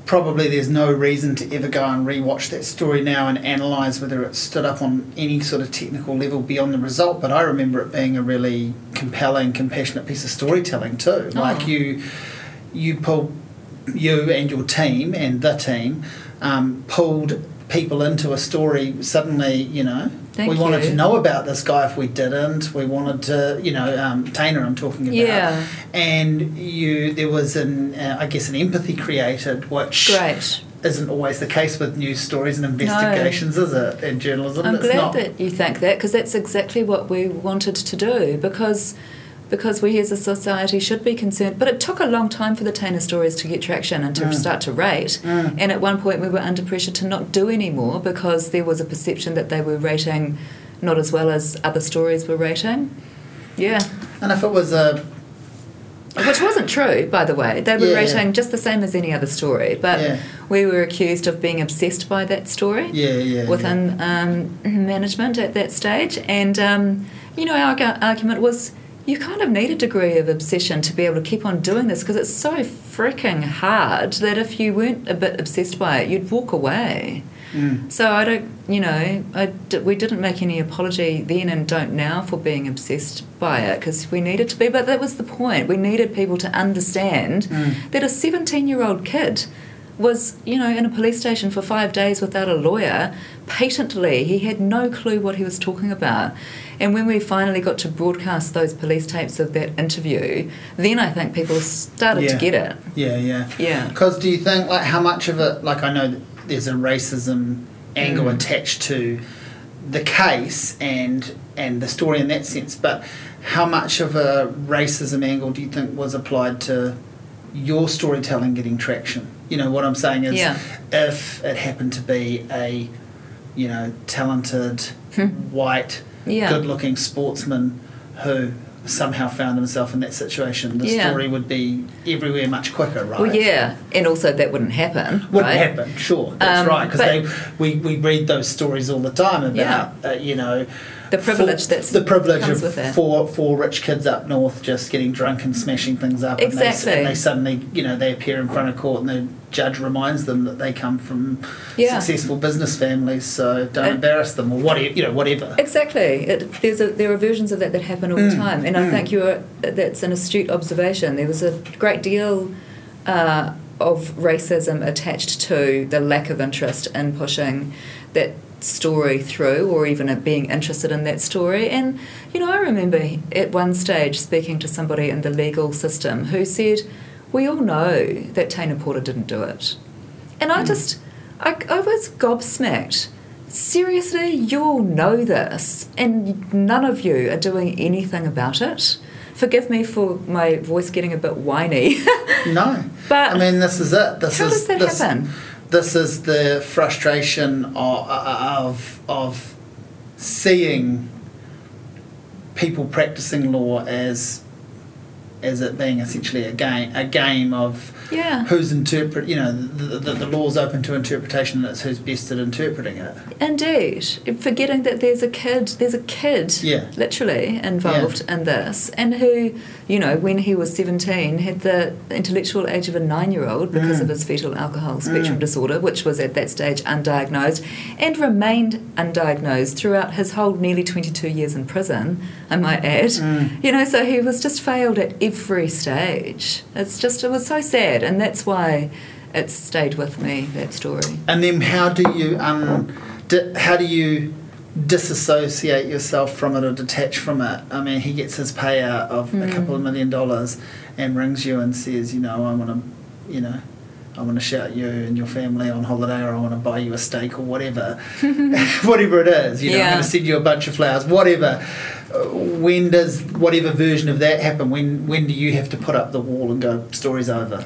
probably there's no reason to ever go and rewatch that story now and analyse whether it stood up on any sort of technical level beyond the result. But I remember it being a really compelling, compassionate piece of storytelling too. Oh. Like you you pulled you and your team and the team um, pulled people into a story suddenly you know Thank we wanted to know about this guy if we didn't we wanted to you know um, Teina I'm talking about yeah. and you there was an uh, I guess an empathy created which great isn't always the case with news stories and investigations, no. is it, in journalism? I'm it's glad not. that you think that because that's exactly what we wanted to do because because we as a society should be concerned. But it took a long time for the Teina stories to get traction and to mm. start to rate. Mm. And at one point, we were under pressure to not do any more because there was a perception that they were rating not as well as other stories were rating. Yeah. And if it was a which wasn't true, by the way. They were yeah. rating just the same as any other story, but yeah. we were accused of being obsessed by that story. Yeah, yeah. Within yeah. Um, management at that stage, and um, you know, our argument was you kind of need a degree of obsession to be able to keep on doing this because it's so freaking hard that if you weren't a bit obsessed by it, you'd walk away. Mm. So I don't, you know, I d- we didn't make any apology then and don't now for being obsessed by it because we needed to be. But that was the point. We needed people to understand mm. that a 17 year old kid was, you know, in a police station for five days without a lawyer, patently. He had no clue what he was talking about. And when we finally got to broadcast those police tapes of that interview, then I think people started yeah. to get it. Yeah, yeah. Yeah. Because do you think, like, how much of it, like, I know there's a racism angle mm. attached to the case and and the story in that sense, but how much of a racism angle do you think was applied to your storytelling getting traction? You know, what I'm saying is yeah. if it happened to be a, you know, talented, hmm. white, yeah. good looking sportsman who somehow found himself in that situation, the yeah. story would be everywhere much quicker, right? Well, yeah, and also that wouldn't happen. Wouldn't right? happen, sure. That's um, right, because we we read those stories all the time about yeah. uh, you know the privilege that's the privilege of four four rich kids up north just getting drunk and smashing things up. Exactly. And they, and they suddenly, you know, they appear in front of court and the judge reminds them that they come from yeah. successful business families, so don't and embarrass them or whatever, you know, whatever. Exactly. It, there's a, there are versions of that that happen all mm. the time, and mm. I think you're that's an astute observation. There was a great deal. Uh, of racism attached to the lack of interest in pushing that story through or even being interested in that story. And, you know, I remember at one stage speaking to somebody in the legal system who said, We all know that Teina Pora didn't do it. And I mm. just, I, I was gobsmacked. Seriously, you all know this, and none of you are doing anything about it forgive me for my voice getting a bit whiny. no, but I mean this is it. This how is, does that this, happen? this is the frustration of, of, of seeing people practicing law as as it being essentially a game a game of yeah. who's interpret you know the, the, the law's open to interpretation and it's who's best at interpreting it indeed forgetting that there's a kid there's a kid yeah. literally involved yeah. in this and who you know, when he was 17, had the intellectual age of a nine year old because mm. of his fetal alcohol spectrum mm. disorder, which was at that stage undiagnosed, and remained undiagnosed throughout his whole nearly 22 years in prison, I might add. Mm. You know, so he was just failed at every stage. It's just, it was so sad, and that's why it's stayed with me, that story. And then how do you, um, how do you disassociate yourself from it or detach from it. I mean, he gets his payout of mm. a hmm. couple of million dollars and rings you and says, you know, I want to, you know, I want to shout you and your family on holiday, or I want to buy you a steak, or whatever, whatever it is. You know, yeah. I'm going to send you a bunch of flowers, whatever. When does whatever version of that happen? When when do you have to put up the wall and go stories over?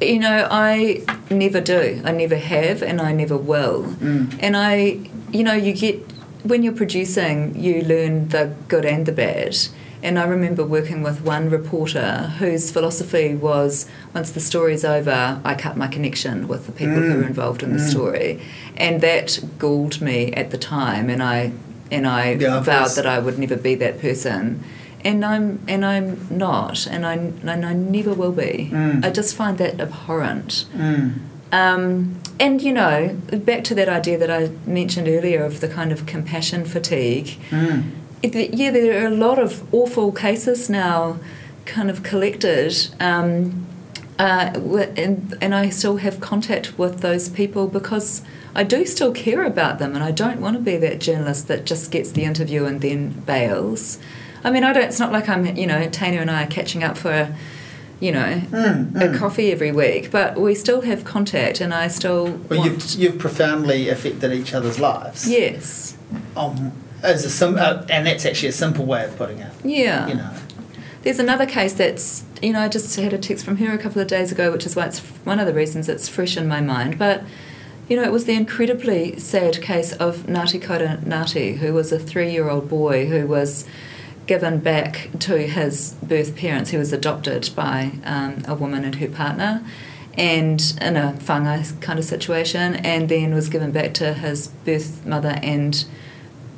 You know, I never do. I never have, and I never will. Mm. And I, you know, you get when you're producing, you learn the good and the bad. And I remember working with one reporter whose philosophy was once the story's over, I cut my connection with the people mm. who are involved in the mm. story. And that galled me at the time and I and I yeah, vowed that I would never be that person. And I'm and I'm not and I and I never will be. Mm. I just find that abhorrent. Um, and you know, back to that idea that I mentioned earlier of the kind of compassion fatigue. Mm. It, yeah, there are a lot of awful cases now, kind of collected. Um, uh, and, and I still have contact with those people because I do still care about them, and I don't want to be that journalist that just gets the interview and then bails. I mean, I don't. It's not like I'm, you know, Teina and I are catching up for you know, mm, mm. a coffee every week, but we still have contact, and I still. Well, you've, you've profoundly affected each other's lives. Yes. Um, as a sim- uh, and that's actually a simple way of putting it. Yeah. You know. There's another case that's, you know, I just had a text from her a couple of days ago, which is why it's one of the reasons it's fresh in my mind. But, you know, it was the incredibly sad case of Ngatikaura Ngati, who was a three year old boy who was given back to his birth parents, He was adopted by um, a woman and her partner, and in a whāngai kind of situation, and then was given back to his birth mother and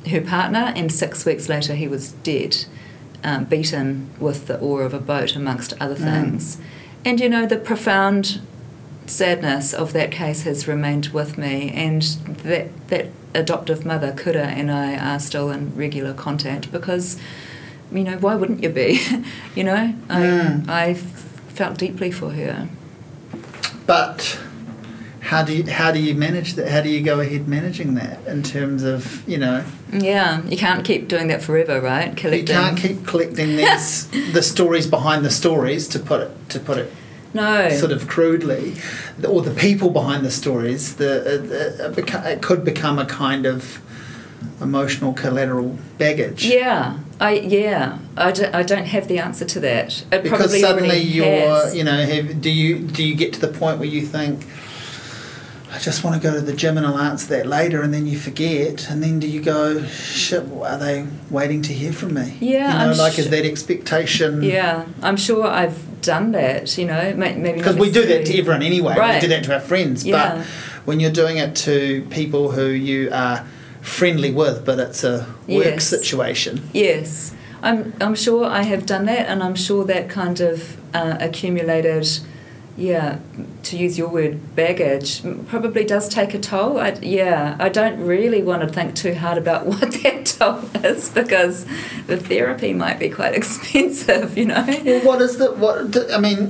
her partner, and six weeks later he was dead, um, beaten with the oar of a boat, amongst other mm. things. Mm. And you know, the profound sadness of that case has remained with me, and that, that adoptive mother, Kura, and I are still in regular contact because you know, why wouldn't you be? you know, I, mm. I felt deeply for her. But how do you how do you manage that? How do you go ahead managing that in terms of you know? Yeah, you can't keep doing that forever, right? Collecting. You can't keep collecting these the stories behind the stories to put it to put it. No. Sort of crudely, or the people behind the stories. The, uh, uh, it could become a kind of emotional collateral baggage. Yeah, I yeah, I don't, I don't have the answer to that. It because suddenly you're, has. you know, have, do you do you get to the point where you think, I just want to go to the gym and I'll answer that later, and then you forget, and then do you go, shit, are they waiting to hear from me? Yeah, you know, I'm like sh- is that expectation? Yeah, I'm sure I've done that. You know, maybe because we do that to everyone anyway. Right. We do that to our friends, yeah. but when you're doing it to people who you are friendly with, but it's a work yes. situation. Yes, I'm, I'm sure I have done that, and I'm sure that kind of uh, accumulated, yeah, to use your word, baggage probably does take a toll. I, yeah, I don't really want to think too hard about what that toll is because the therapy might be quite expensive, you know. Well, what is the what? I mean,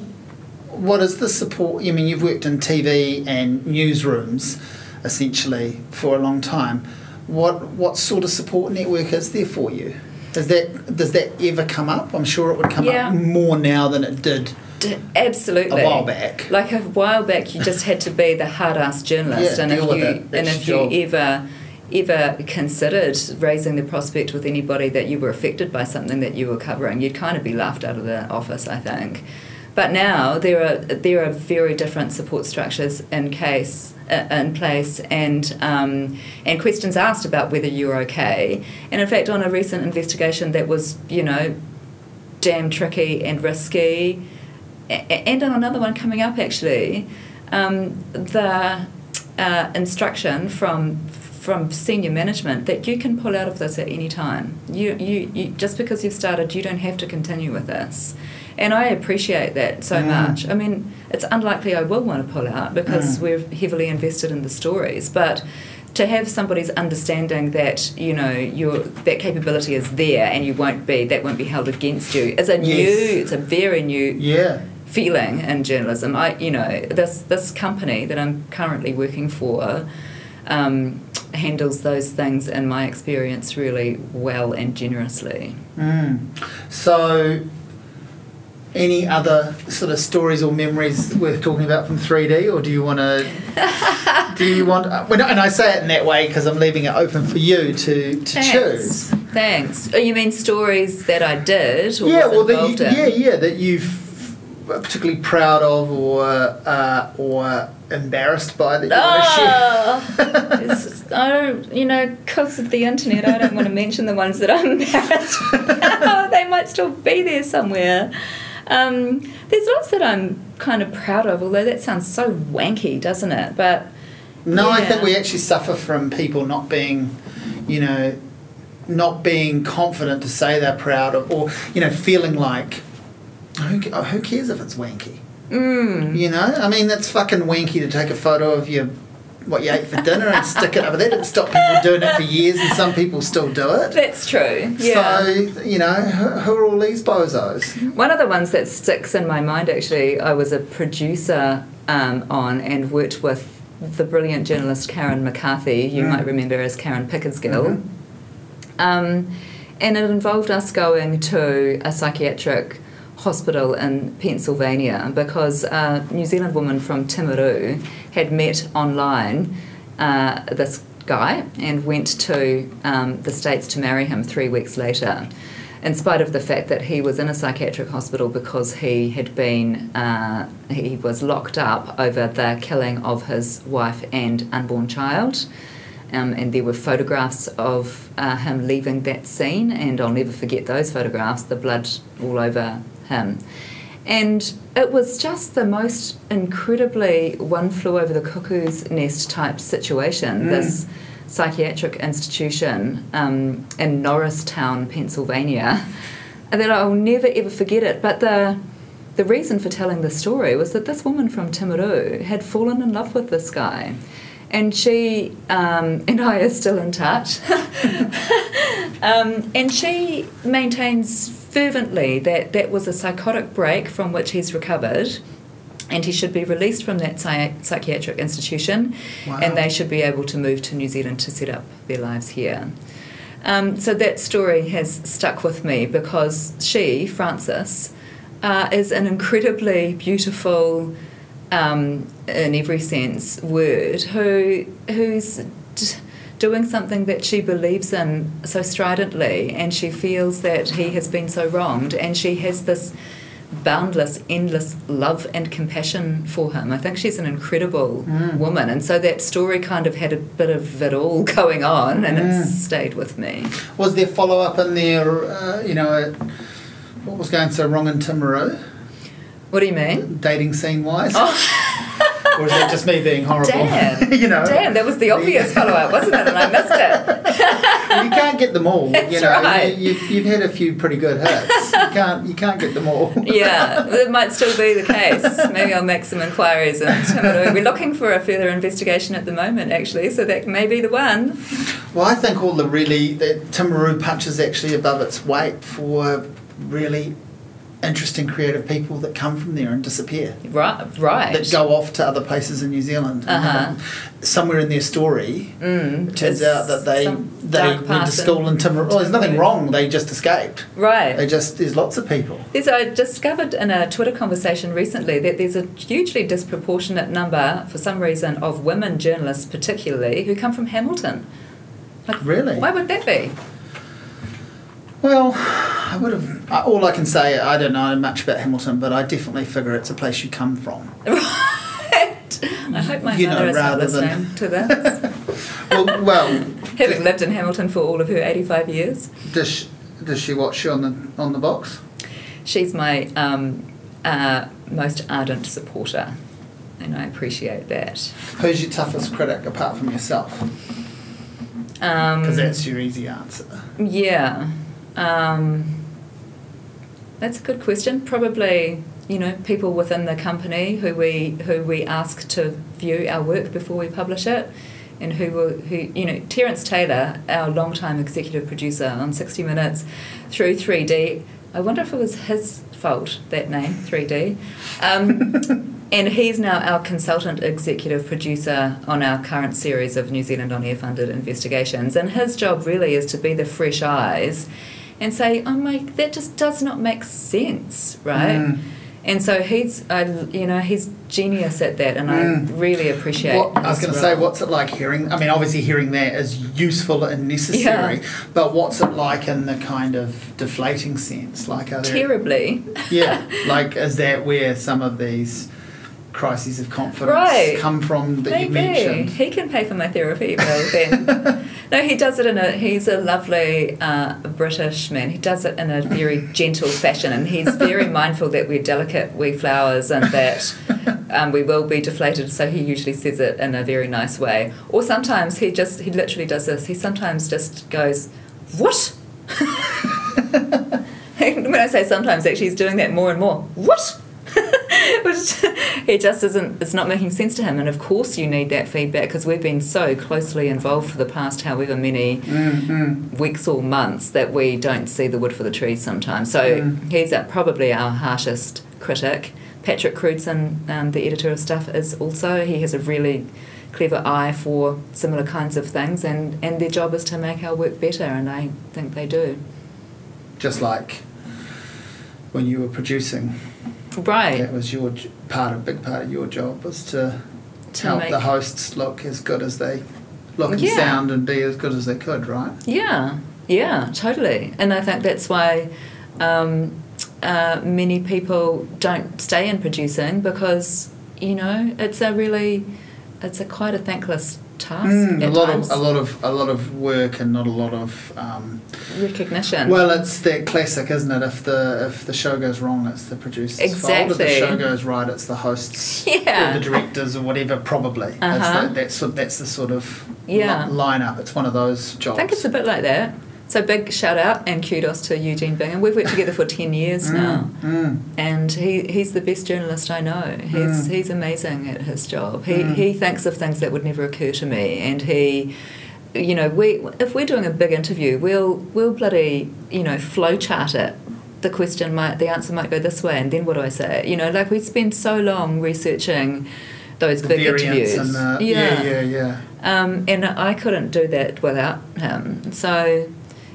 what is the support? I mean, you've worked in TV and newsrooms essentially for a long time what what sort of support network is there for you? Does that does that ever come up? I'm sure it would come yeah. up more now than it did. D- absolutely. A while back. Like a while back, you just had to be the hard ass journalist, yeah, and if you and if you ever ever considered raising the prospect with anybody that you were affected by something that you were covering, you'd kind of be laughed out of the office, I think. But now there are there are very different support structures in case uh, in place and um, and questions asked about whether you're okay. And in fact, on a recent investigation that was you know damn tricky and risky, and on another one coming up actually, um, the uh, instruction from from senior management that you can pull out of this at any time. You, you, you just because you've started, you don't have to continue with this And I appreciate that so mm. much. I mean, it's unlikely I will want to pull out because mm. we're heavily invested in the stories, but to have somebody's understanding that you know your that capability is there and you won't be that won't be held against you is a yes. new it's a very new yeah feeling in journalism I you know this this company that I'm currently working for um, handles those things in my experience really well and generously mm. so any other sort of stories or memories worth talking about from 3D, or do you want to? do you want? and I say it in that way because I'm leaving it open for you to, to Thanks. choose. Thanks. Oh, you mean stories that I did? yeah, well, that you, yeah, yeah, that you've particularly proud of, or uh, or embarrassed by that you oh, want to share? I don't, you know, because of the internet, I don't want to mention the ones that I'm embarrassed about. they might still be there somewhere. Um, there's lots that I'm kind of proud of, although that sounds so wanky, doesn't it? But no, yeah. I think we actually suffer from people not being, you know, not being confident to say they're proud of, or you know, feeling like who, who cares if it's wanky. Mm. You know, I mean, that's fucking wanky to take a photo of your what you ate for dinner and stick it up. That didn't stop people doing it for years, and some people still do it. That's true. Yeah. So you know, who are all these bozos? One of the ones that sticks in my mind, actually, I was a producer um, on and worked with the brilliant journalist Karen McCarthy. You mm. might remember as Karen Pickersgill. Mm-hmm. Um, and it involved us going to a psychiatric hospital in Pennsylvania because a New Zealand woman from Timaru had met online uh, this guy and went to um, the States to marry him three weeks later. In spite of the fact that he was in a psychiatric hospital because he had been, uh, he was locked up over the killing of his wife and unborn child. Um, and there were photographs of uh, him leaving that scene, and I'll never forget those photographs the blood all over him. And it was just the most incredibly one flew over the cuckoo's nest type situation. Mm. This psychiatric institution um, in Norristown, Pennsylvania, and that I'll never ever forget it. But the the reason for telling the story was that this woman from Timaru had fallen in love with this guy. And she um, and I are still in touch. um, and she maintains fervently that that was a psychotic break from which he's recovered and he should be released from that psych- psychiatric institution wow. and they should be able to move to New Zealand to set up their lives here. Um, so that story has stuck with me because she, Frances, uh, is an incredibly beautiful, um, in every sense, word who who's. D- doing something that she believes in so stridently and she feels that he has been so wronged and she has this boundless, endless love and compassion for him. I think she's an incredible mm. woman, and so that story kind of had a bit of it all going on, and mm. it stayed with me. Was there follow up in there? Uh, you know, what was going so wrong in Timaru? What do you mean? Dating scene wise. Oh. or is that just me being horrible? Damn, you know, damn, that was the obvious follow up, wasn't it? And I missed it. you can't get them all. That's you know, right. you, have you've had a few pretty good hits. You can't you can't get them all. yeah, it might still be the case. Maybe I'll make some inquiries and we're looking for a further investigation at the moment, actually, so that may be the one. Well, I think all the really the Timaru punches actually above its weight for really interesting creative people that come from there and disappear. Right, right. That go off to other places in New Zealand. Uh-huh. somewhere in their story, mm, it turns out that they they went to school in Timaru. Well, there's nothing wrong. They just escaped. Right. They just there's lots of people. There's I discovered in a Twitter conversation recently that there's a hugely disproportionate number, for some reason, of women journalists, particularly, who come from Hamilton. Like, really? Why would that be? Well, I would have. All I can say, I don't know much about Hamilton, but I definitely figure it's a place you come from. Right. I hope my you mother know, is not listening than... to this. well, well, having lived in Hamilton for all of her eighty-five years. Does she, does she watch you on the on the box? She's my um, uh, most ardent supporter, and I appreciate that. Who's your toughest critic apart from yourself? Because um, that's your easy answer. Yeah. Um, that's a good question. Probably, you know, people within the company who we who we ask to view our work before we publish it, and who will who you know Terence Taylor, our long-time executive producer on 60 Minutes, through 3D. I wonder if it was his fault that name 3D. Um, and he's now our consultant executive producer on our current series of New Zealand on air funded investigations. And his job really is to be the fresh eyes and say, oh my, that just does not make sense, right? Mm. And so he's, uh, you know, he's genius at that, and mm. I really appreciate. What, I was going to say, what's it like hearing? I mean, obviously, hearing that is useful and necessary, yeah. but what's it like in the kind of deflating sense? Like, are there, terribly. Yeah, like is that where some of these crises of confidence right. come from that Maybe. you mentioned? He can pay for my therapy bill then. no, he does it in a, he's a lovely uh, British man. He does it in a very gentle fashion and he's very mindful that we're delicate wee flowers and that um, we will be deflated. So he usually says it in a very nice way. Or sometimes he just, he literally does this. He sometimes just goes, what? when I say sometimes, actually, he's doing that more and more. What? Which it just isn't, it's not making sense to him. And of course, you need that feedback because we've been so closely involved for the past however many mm-hmm. weeks or months that we don't see the wood for the trees sometimes. So mm. he's probably our harshest critic. Patrick Crewdson, um, the editor of Stuff, is also, he has a really clever eye for similar kinds of things, and, and their job is to make our work better, and I think they do. Just like when you were producing Right. That was your part, a big part of your job was to, to help the hosts look as good as they look and yeah. sound and be as good as they could, right? Yeah, yeah, totally. And I think that's why um, uh, many people don't stay in producing because you know it's a really, it's a quite a thankless task. Mm, a lot times. of a lot of a lot of work and not a lot of um, recognition. Well, it's that classic, isn't it? If the if the show goes wrong, it's the producer's exactly. fault. If the show goes right, it's the hosts yeah. or the directors or whatever. Probably. Uh-huh. The, that's that's the sort of yeah. li- lineup. It's one of those jobs. I think it's a bit like that. So big shout out and kudos to Eugene Bingham. We've worked together for ten years mm, now, mm. and he, he's the best journalist I know. He's mm. he's amazing at his job. He mm. he thinks of things that would never occur to me, and he, you know, we if we're doing a big interview, we'll we'll bloody you know flow chart it. The question might the answer might go this way, and then what do I say? You know, like we spend so long researching those the big interviews. The, yeah, yeah, yeah. yeah. Um, and I couldn't do that without him. So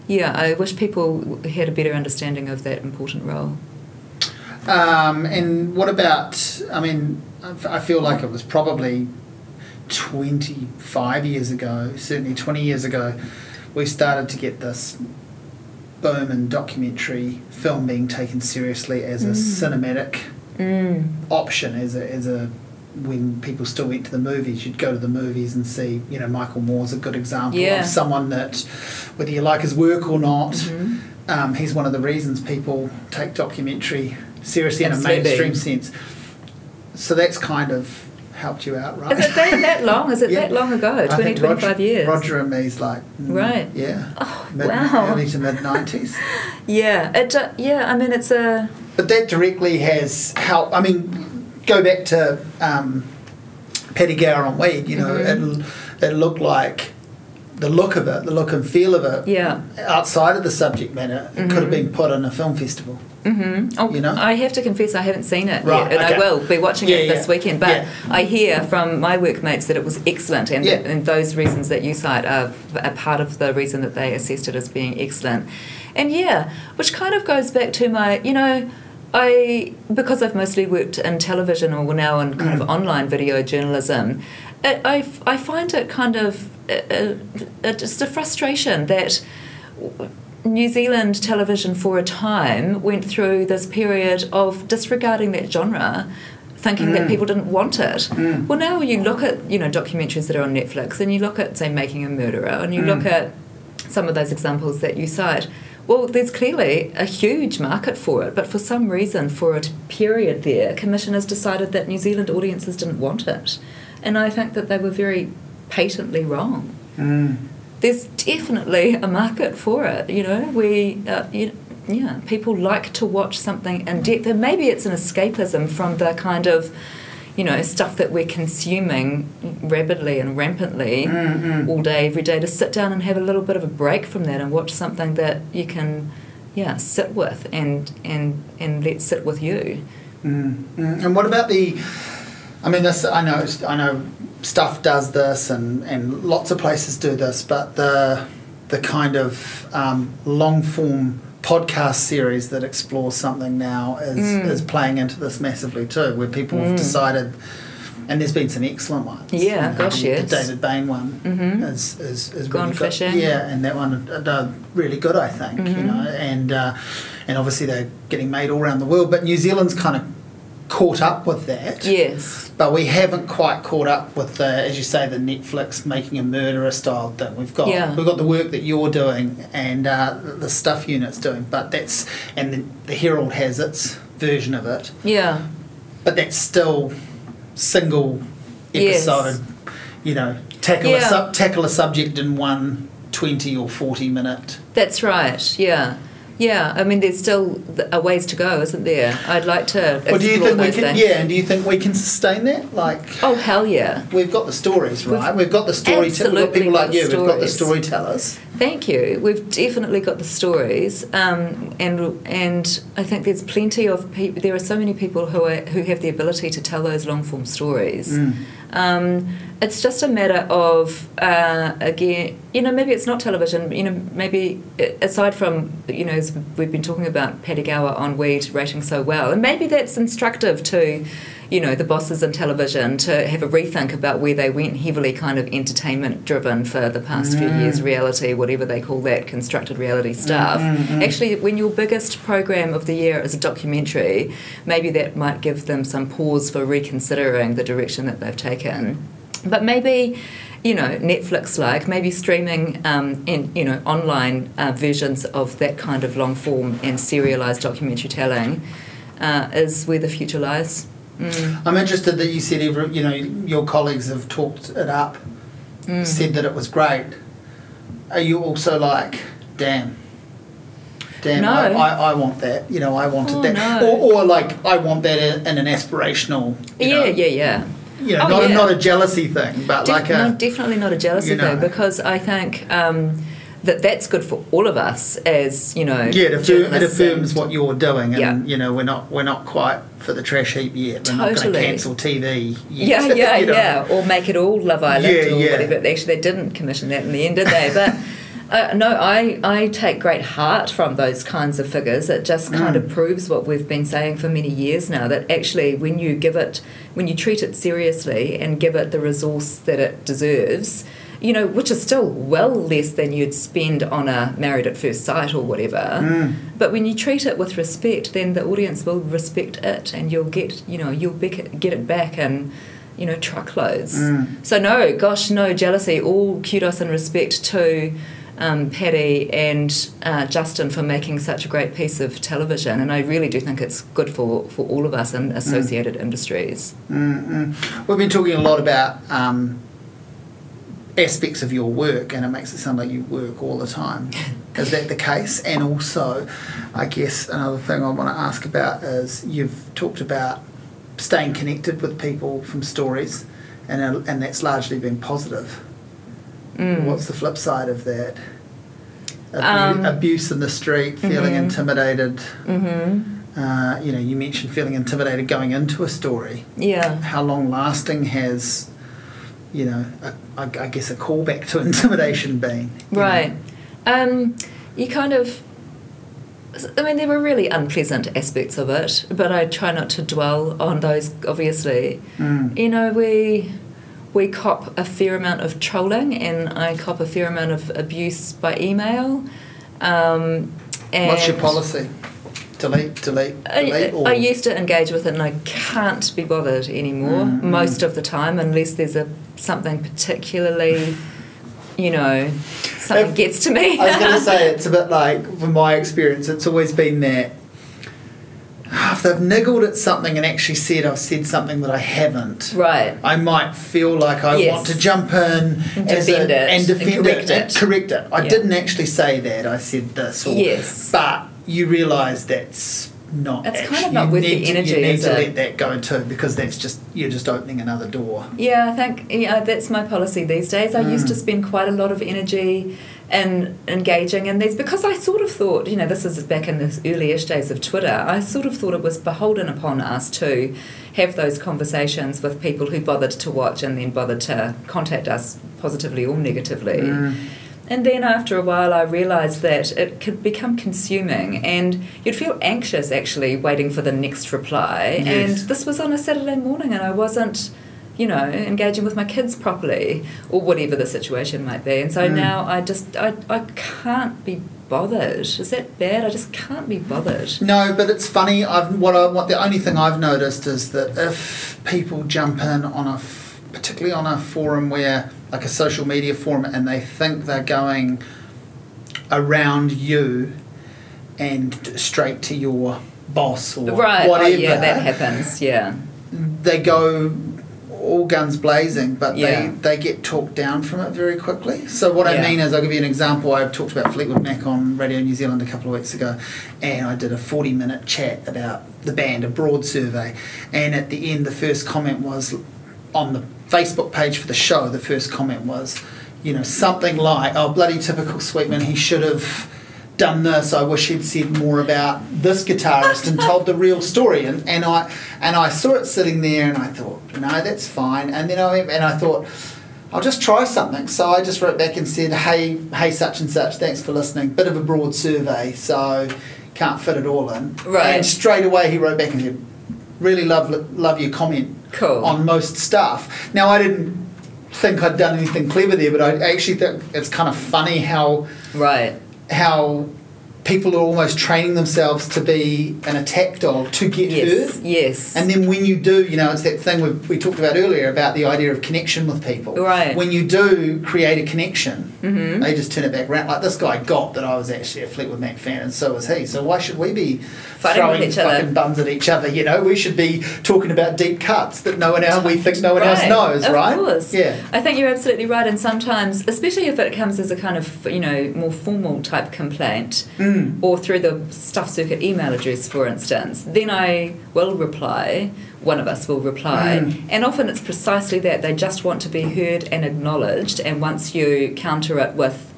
yeah, I wish people had a better understanding of that important role. Um, and what about? I mean, I feel like it was probably twenty-five years ago, certainly twenty years ago, we started to get this boom in documentary film being taken seriously as a mm. cinematic mm. option, as a as a when people still went to the movies, you'd go to the movies and see, you know, Michael Moore's a good example yeah. of someone that, whether you like his work or not, mm-hmm. um, he's one of the reasons people take documentary seriously Absolutely. in a mainstream sense. So that's kind of helped you out, right? Is it been that long? Is it yeah. that long ago? 20, 25 Roger, years? Roger and me's like, mm, right. Yeah. Oh, mid, wow. Early to mid 90s. yeah. It, uh, yeah, I mean, it's a. But that directly has helped. I mean, go back to um, Paddy Gower on Weed, you know, mm-hmm. it, it looked like the look of it, the look and feel of it, yeah. outside of the subject matter, it mm-hmm. could have been put in a film festival. Mm-hmm. Oh, you know? I have to confess I haven't seen it right, yet, and okay. I will be watching yeah, it this yeah. weekend. But yeah. I hear from my workmates that it was excellent, and, and those reasons that you cite are a part of the reason that they assessed it as being excellent. And yeah, which kind of goes back to my, you know, I because I've mostly worked in television or now in kind mm. of online video journalism, it, I, I find it kind of uh, uh, just a frustration that New Zealand television for a time went through this period of disregarding that genre thinking mm. that people didn't want it. Mm. Well, now you look at you know documentaries that are on Netflix, and you look at say Making a Murderer, and you mm. look at some of those examples that you cite. Well, there's clearly a huge market for it, but for some reason, for a period there, commissioners decided that New Zealand audiences didn't want it. And I think that they were very patently wrong. Mm. There's definitely a market for it, you know. We, uh, you, yeah, people like to watch something in depth, and maybe it's an escapism from the kind of you know, stuff that we're consuming rapidly and rampantly mm-hmm. all day, every day, to sit down and have a little bit of a break from that and watch something that you can, yeah, sit with and and and let sit with you. Mm-hmm. And what about the? I mean, this I know I know stuff does this and and lots of places do this, but the the kind of um, long form podcast series that explores something now is, mm. is playing into this massively too, where people mm. have decided, and there's been some excellent ones. Yeah, you gosh, yes. The David Bain one mm-hmm. is, is, is Gone really fishing. good. Yeah, and that one uh, really good, I think. Mm-hmm. You know, and uh, and obviously they're getting made all around the world, but New Zealand's kind of caught up with that. Yes. But we haven't quite caught up with the, as you say, the Netflix making a murderer style thing. We've got yeah. we've got the work that you're doing and uh, the stuff unit's doing, but that's and the, the Herald has its version of it. Yeah. But that's still single episode. Yes. You know, tackle yeah. a sub, tackle a subject in one 20 or 40 minute. That's right. Yeah. Yeah, I mean, there's still a ways to go, isn't there? I'd like to. Well, do you think we can? Things. Yeah, and do you think we can sustain that? Like, oh hell yeah, we've got the stories, right? We've, we've got the story. storytellers. We've got people like you. Stories. We've got the storytellers. Thank you. We've definitely got the stories, um, and and I think there's plenty of people. There are so many people who are who have the ability to tell those long form stories. Mm. Um, it's just a matter of uh, again, you know, maybe it's not television. You know, maybe aside from you know, we've been talking about Paddy Gower on Weed rating so well, and maybe that's instructive to you know, the bosses in television to have a rethink about where they went heavily kind of entertainment driven for the past mm. few years, reality, whatever they call that, constructed reality stuff. Mm-hmm. Actually, when your biggest program of the year is a documentary, maybe that might give them some pause for reconsidering the direction that they've taken. But maybe you know, Netflix like, maybe streaming um, in, you know, online uh, versions of that kind of long form and serialized documentary telling uh, is where the future lies. Mm. I'm interested that you said every, you know your colleagues have talked it up, mm. said that it was great. Are you also like, damn, damn, no. I, I, I, want that. You know, I wanted oh, that, no. or, or like I want that in, in an aspirational. yeah, know, yeah, yeah. You know, oh, not yeah. a, not a jealousy thing, but like a no, definitely not a jealousy you know, thing because I think. Um, that that's good for all of us as you know. Yeah, it, affirm, it affirms what you're doing, and yeah. you know we're not we're not quite for the trash heap yet. We're totally. not going to cancel TV. Yet, yeah, yeah, you know? yeah, or make it all Love Island yeah, or yeah. whatever. Actually, they didn't commission that in the end, did they? But. Uh, no, I, I take great heart from those kinds of figures. It just kind mm. of proves what we've been saying for many years now that actually, when you give it, when you treat it seriously and give it the resource that it deserves, you know, which is still well less than you'd spend on a married at first sight or whatever. Mm. But when you treat it with respect, then the audience will respect it, and you'll get, you know, you'll get it back and you know truckloads. Mm. So no, gosh, no jealousy. All kudos and respect to. Um, Paddy and uh, Justin for making such a great piece of television, and I really do think it's good for, for all of us in associated mm. industries. Mm-hmm. We've been talking a lot about um, aspects of your work and it makes it sound like you work all the time. is that the case? And also, I guess another thing I want to ask about is you've talked about staying connected with people from stories, and, and that's largely been positive. Mm. What's the flip side of that? um, abuse in the street, feeling mm-hmm. intimidated. Mm-hmm. Uh, you know, you mentioned feeling intimidated going into a story. Yeah. How long lasting has you know, a, I, guess a callback to intimidation being. Right. Um, you kind of. I mean, there were really unpleasant aspects of it, but I try not to dwell on those. Obviously, mm. you know, we we cop a fair amount of trolling, and I cop a fair amount of abuse by email. Um, What's your policy? Delete, delete, delete? I, I, used to engage with it and I can't be bothered anymore mm, most of the time unless there's a something particularly, you know, something if, gets to me. I was going to say, it's a bit like, from my experience, it's always been that if they've niggled at something and actually said I've said something that I haven't, right? I might feel like I yes. want to jump in and defend a, it and defend and correct it, it. correct it. I yeah. didn't actually say that. I said this. Or, yes, but you realise that's not. It's actually, kind of not with the energy. To, you need to it? let that go too, because that's just you're just opening another door. Yeah, I think yeah, that's my policy these days. I mm. used to spend quite a lot of energy in engaging in these because I sort of thought, you know, this is back in the early-ish days of Twitter. I sort of thought it was beholden upon us to have those conversations with people who bothered to watch and then bothered to contact us positively or negatively. Mm. And then after a while, I realised that it could become consuming, and you'd feel anxious actually waiting for the next reply. Yes. And this was on a Saturday morning, and I wasn't, you know, engaging with my kids properly, or whatever the situation might be. And so mm. now I just I, I can't be bothered. Is that bad? I just can't be bothered. No, but it's funny. I've what I what the only thing I've noticed is that if people jump in on a particularly on a forum where like a social media forum and they think they're going around you and straight to your boss or right. Oh, whatever. Oh, yeah, that happens. Yeah. They go all guns blazing, but yeah. they, they get talked down from it very quickly. So what yeah. I mean is, I'll give you an example. I talked about Fleetwood Mac on Radio New Zealand a couple of weeks ago, and I did a forty-minute chat about the band, a broad survey, and at the end, the first comment was on the Facebook page for the show, the first comment was, you know, something like, "Oh, bloody typical Sweetman. He should have done this. I wish he'd said more about this guitarist and told the real story." And, and I and I saw it sitting there, and I thought, no, that's fine. And then I and I thought. I'll just try something. So I just wrote back and said, "Hey, hey, such and such. Thanks for listening. Bit of a broad survey, so can't fit it all in." Right. And straight away he wrote back and said, "Really love love your comment cool. on most stuff. Now, I didn't think I'd done anything clever there, but I actually think it's kind of funny how right how people are almost training themselves to be an attack dog to get yes, hurt. Yes. And then when you do, you know, it's that thing we, we talked about earlier about the idea of connection with people. Right. When you do create a connection, mm-hmm. they just turn it back around. Like this guy got that I was actually a Fleetwood Mac fan, and so was he. So why should we be Fighting throwing fucking buns at each other? You know, we should be talking about deep cuts that no one else we think no one right. else knows, of right? Of course. Yeah. I think you're absolutely right. And sometimes, especially if it comes as a kind of you know more formal type complaint, mm. Or through the stuff circuit email address, for instance, then I will reply. One of us will reply. Mm. And often it's precisely that. They just want to be heard and acknowledged. And once you counter it with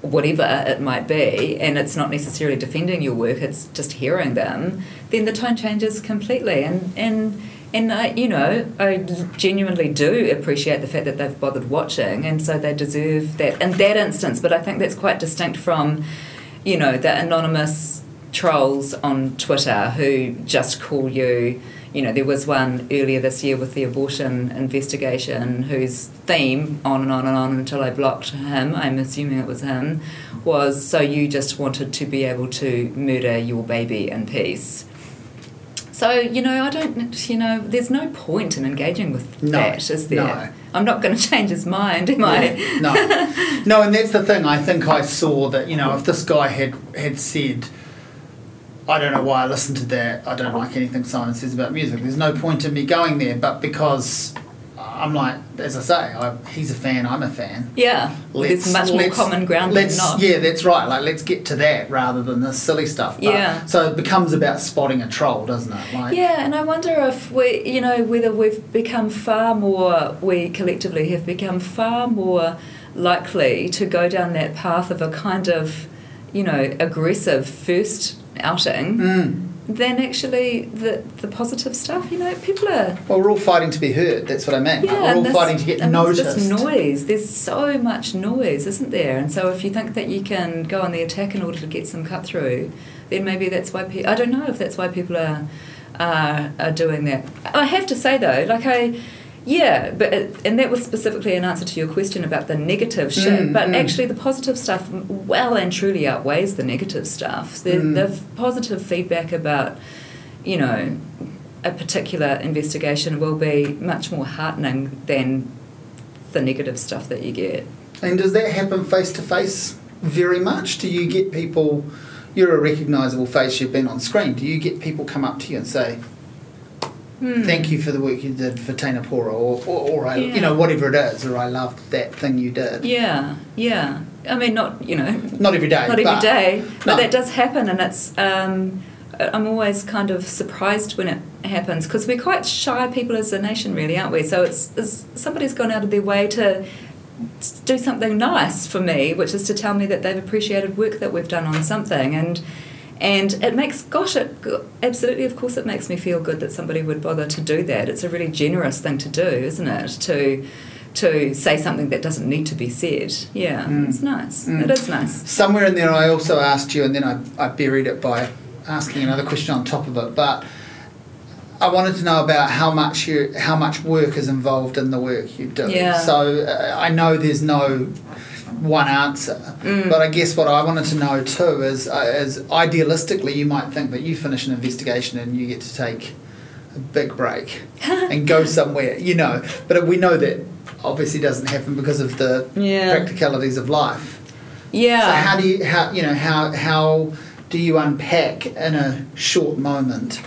whatever it might be, and it's not necessarily defending your work, it's just hearing them, then the tone changes completely. And, and and I, you know, I genuinely do appreciate the fact that they've bothered watching, and so they deserve that in that instance. But I think that's quite distinct from, you know, the anonymous trolls on Twitter who just call you. You know, there was one earlier this year with the abortion investigation whose theme, on and on and on until I blocked him, I'm assuming it was him, was so you just wanted to be able to murder your baby in peace. So, you know, I don't, you know, there's no point in engaging with no, that, is there? No. I'm not going to change his mind, am I? no. No, and that's the thing. I think I saw that, you know, if this guy had, had said, I don't know why I listened to that. I don't like anything Simon says about music. There's no point in me going there, but because I'm like, as I say, I, he's a fan, I'm a fan. Yeah, let's, there's much more common ground than not. Yeah, that's right. Like, let's get to that rather than this silly stuff. But, yeah. So it becomes about spotting a troll, doesn't it? Like, yeah, and I wonder if we, you know, whether we've become far more, we collectively have become far more likely to go down that path of a kind of, you know, aggressive first outing mm. Than actually the the positive stuff. You know, people are. Well, we're all fighting to be heard. That's what I meant. Yeah, we're all this, fighting to get noticed. This noise. There's so much noise, isn't there? And so if you think that you can go on the attack in order to get some cut through, then maybe that's why. Pe- I don't know if that's why people are. Uh, are doing that. I have to say though, like I, yeah, but it, and that was specifically an answer to your question about the negative shit. Mm, but mm. actually, the positive stuff well and truly outweighs the negative stuff. The, mm. the positive feedback about, you know, a particular investigation will be much more heartening than the negative stuff that you get. And does that happen face to face very much? Do you get people? You're a recognisable face. You've been on screen. Do you get people come up to you and say, mm. thank you for the work you did for Teina Pora, or, or, or I, yeah. you know, whatever it is, or I loved that thing you did. Yeah, yeah. I mean, not, you know. Not every day. Not every but, day, but no. that does happen, and it's. Um, I'm always kind of surprised when it happens because we're quite shy people as a nation, really, aren't we? So it's, it's somebody's gone out of their way to do something nice for me, which is to tell me that they've appreciated work that we've done on something, and and it makes gosh, it absolutely, of course, it makes me feel good that somebody would bother to do that. It's a really generous thing to do, isn't it? To to say something that doesn't need to be said. Yeah, mm. it's nice. Mm. It is nice. Somewhere in there, I also asked you, and then I, I buried it by asking another question on top of it, but I wanted to know about how much you how much work is involved in the work you do. Yeah. So uh, I know there's no one answer, mm. but I guess what I wanted to know too is uh, is idealistically you might think that you finish an investigation and you get to take a big break and go somewhere, you know. But we know that obviously doesn't happen because of the yeah. practicalities of life. Yeah. So how do you how you know how how do you unpack in a short moment?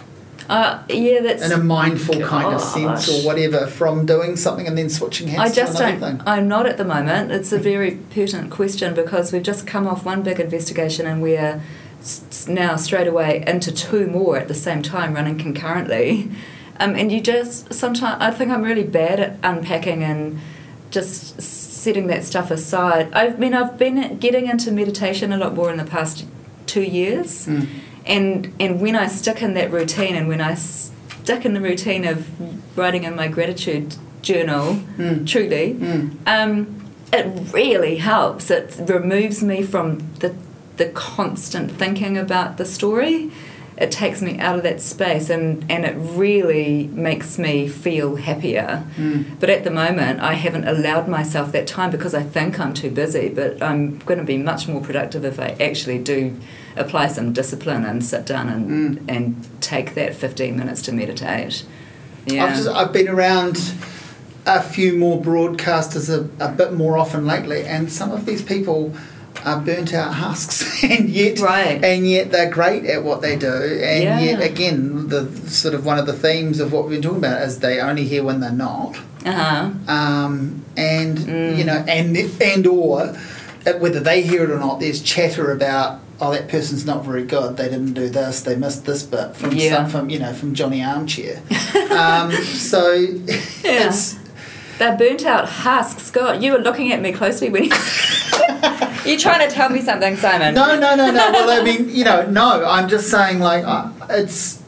Uh, yeah, that's in a mindful gosh. kind of sense or whatever from doing something and then switching hands. I just don't. Thing. I'm not at the moment. It's a very pertinent question because we've just come off one big investigation and we're now straight away into two more at the same time running concurrently. Um, and you just sometimes I think I'm really bad at unpacking and just setting that stuff aside. I mean I've been getting into meditation a lot more in the past two years. Mm and and when I stick in that routine and when I stick in the routine of writing in my gratitude journal, mm. truly, mm. Um, it really helps. It removes me from the the constant thinking about the story. It takes me out of that space and, and it really makes me feel happier. Mm. But at the moment, I haven't allowed myself that time because I think I'm too busy. But I'm going to be much more productive if I actually do apply some discipline and sit down and mm. and take that 15 minutes to meditate. Yeah. I've, just, I've been around a few more broadcasters a, a bit more often lately, and some of these people are burnt out husks, and yet right. and yet they're great at what they do, and yeah. yet again the sort of one of the themes of what we've been talking about is they only hear when they're not, uh-huh. um, and mm. you know, and and or whether they hear it or not, there's chatter about oh, that person's not very good. They didn't do this. They missed this bit from yeah. some, from you know from Johnny Armchair. um, so yeah. it's they're burnt out husks. Scott, you were looking at me closely when you. You're trying to tell me something, Simon. No, no, no, no. Well, I mean, you know, no. I'm just saying, like, uh, it's.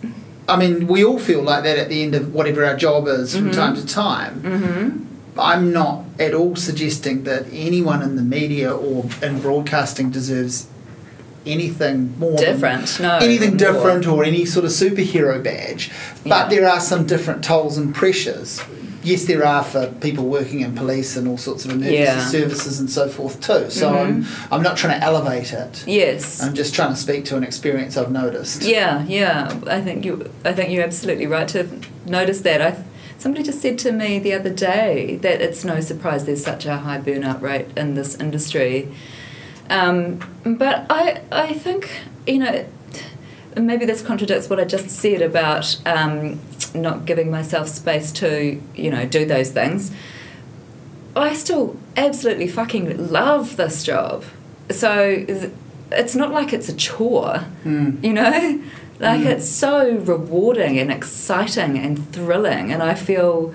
I mean, we all feel like that at the end of whatever our job is from mm-hmm. time to time. Mm-hmm. I'm not at all suggesting that anyone in the media or in broadcasting deserves anything more different, no, anything more. different or any sort of superhero badge. But yeah. there are some different tolls and pressures. Yes, there are for people working in police and all sorts of emergency yeah. services and so forth too. So mm-hmm. I'm, I'm not trying to elevate it. Yes, I'm just trying to speak to an experience I've noticed. Yeah, yeah. I think you. I think you're absolutely right to notice that. I. Somebody just said to me the other day that it's no surprise there's such a high burnout rate in this industry um, but I, I think, you know, maybe this contradicts what I just said about um, not giving myself space to, you know, do those things. I still absolutely fucking love this job. So it's not like it's a chore, mm. you know? Like mm. it's so rewarding and exciting and thrilling, and I feel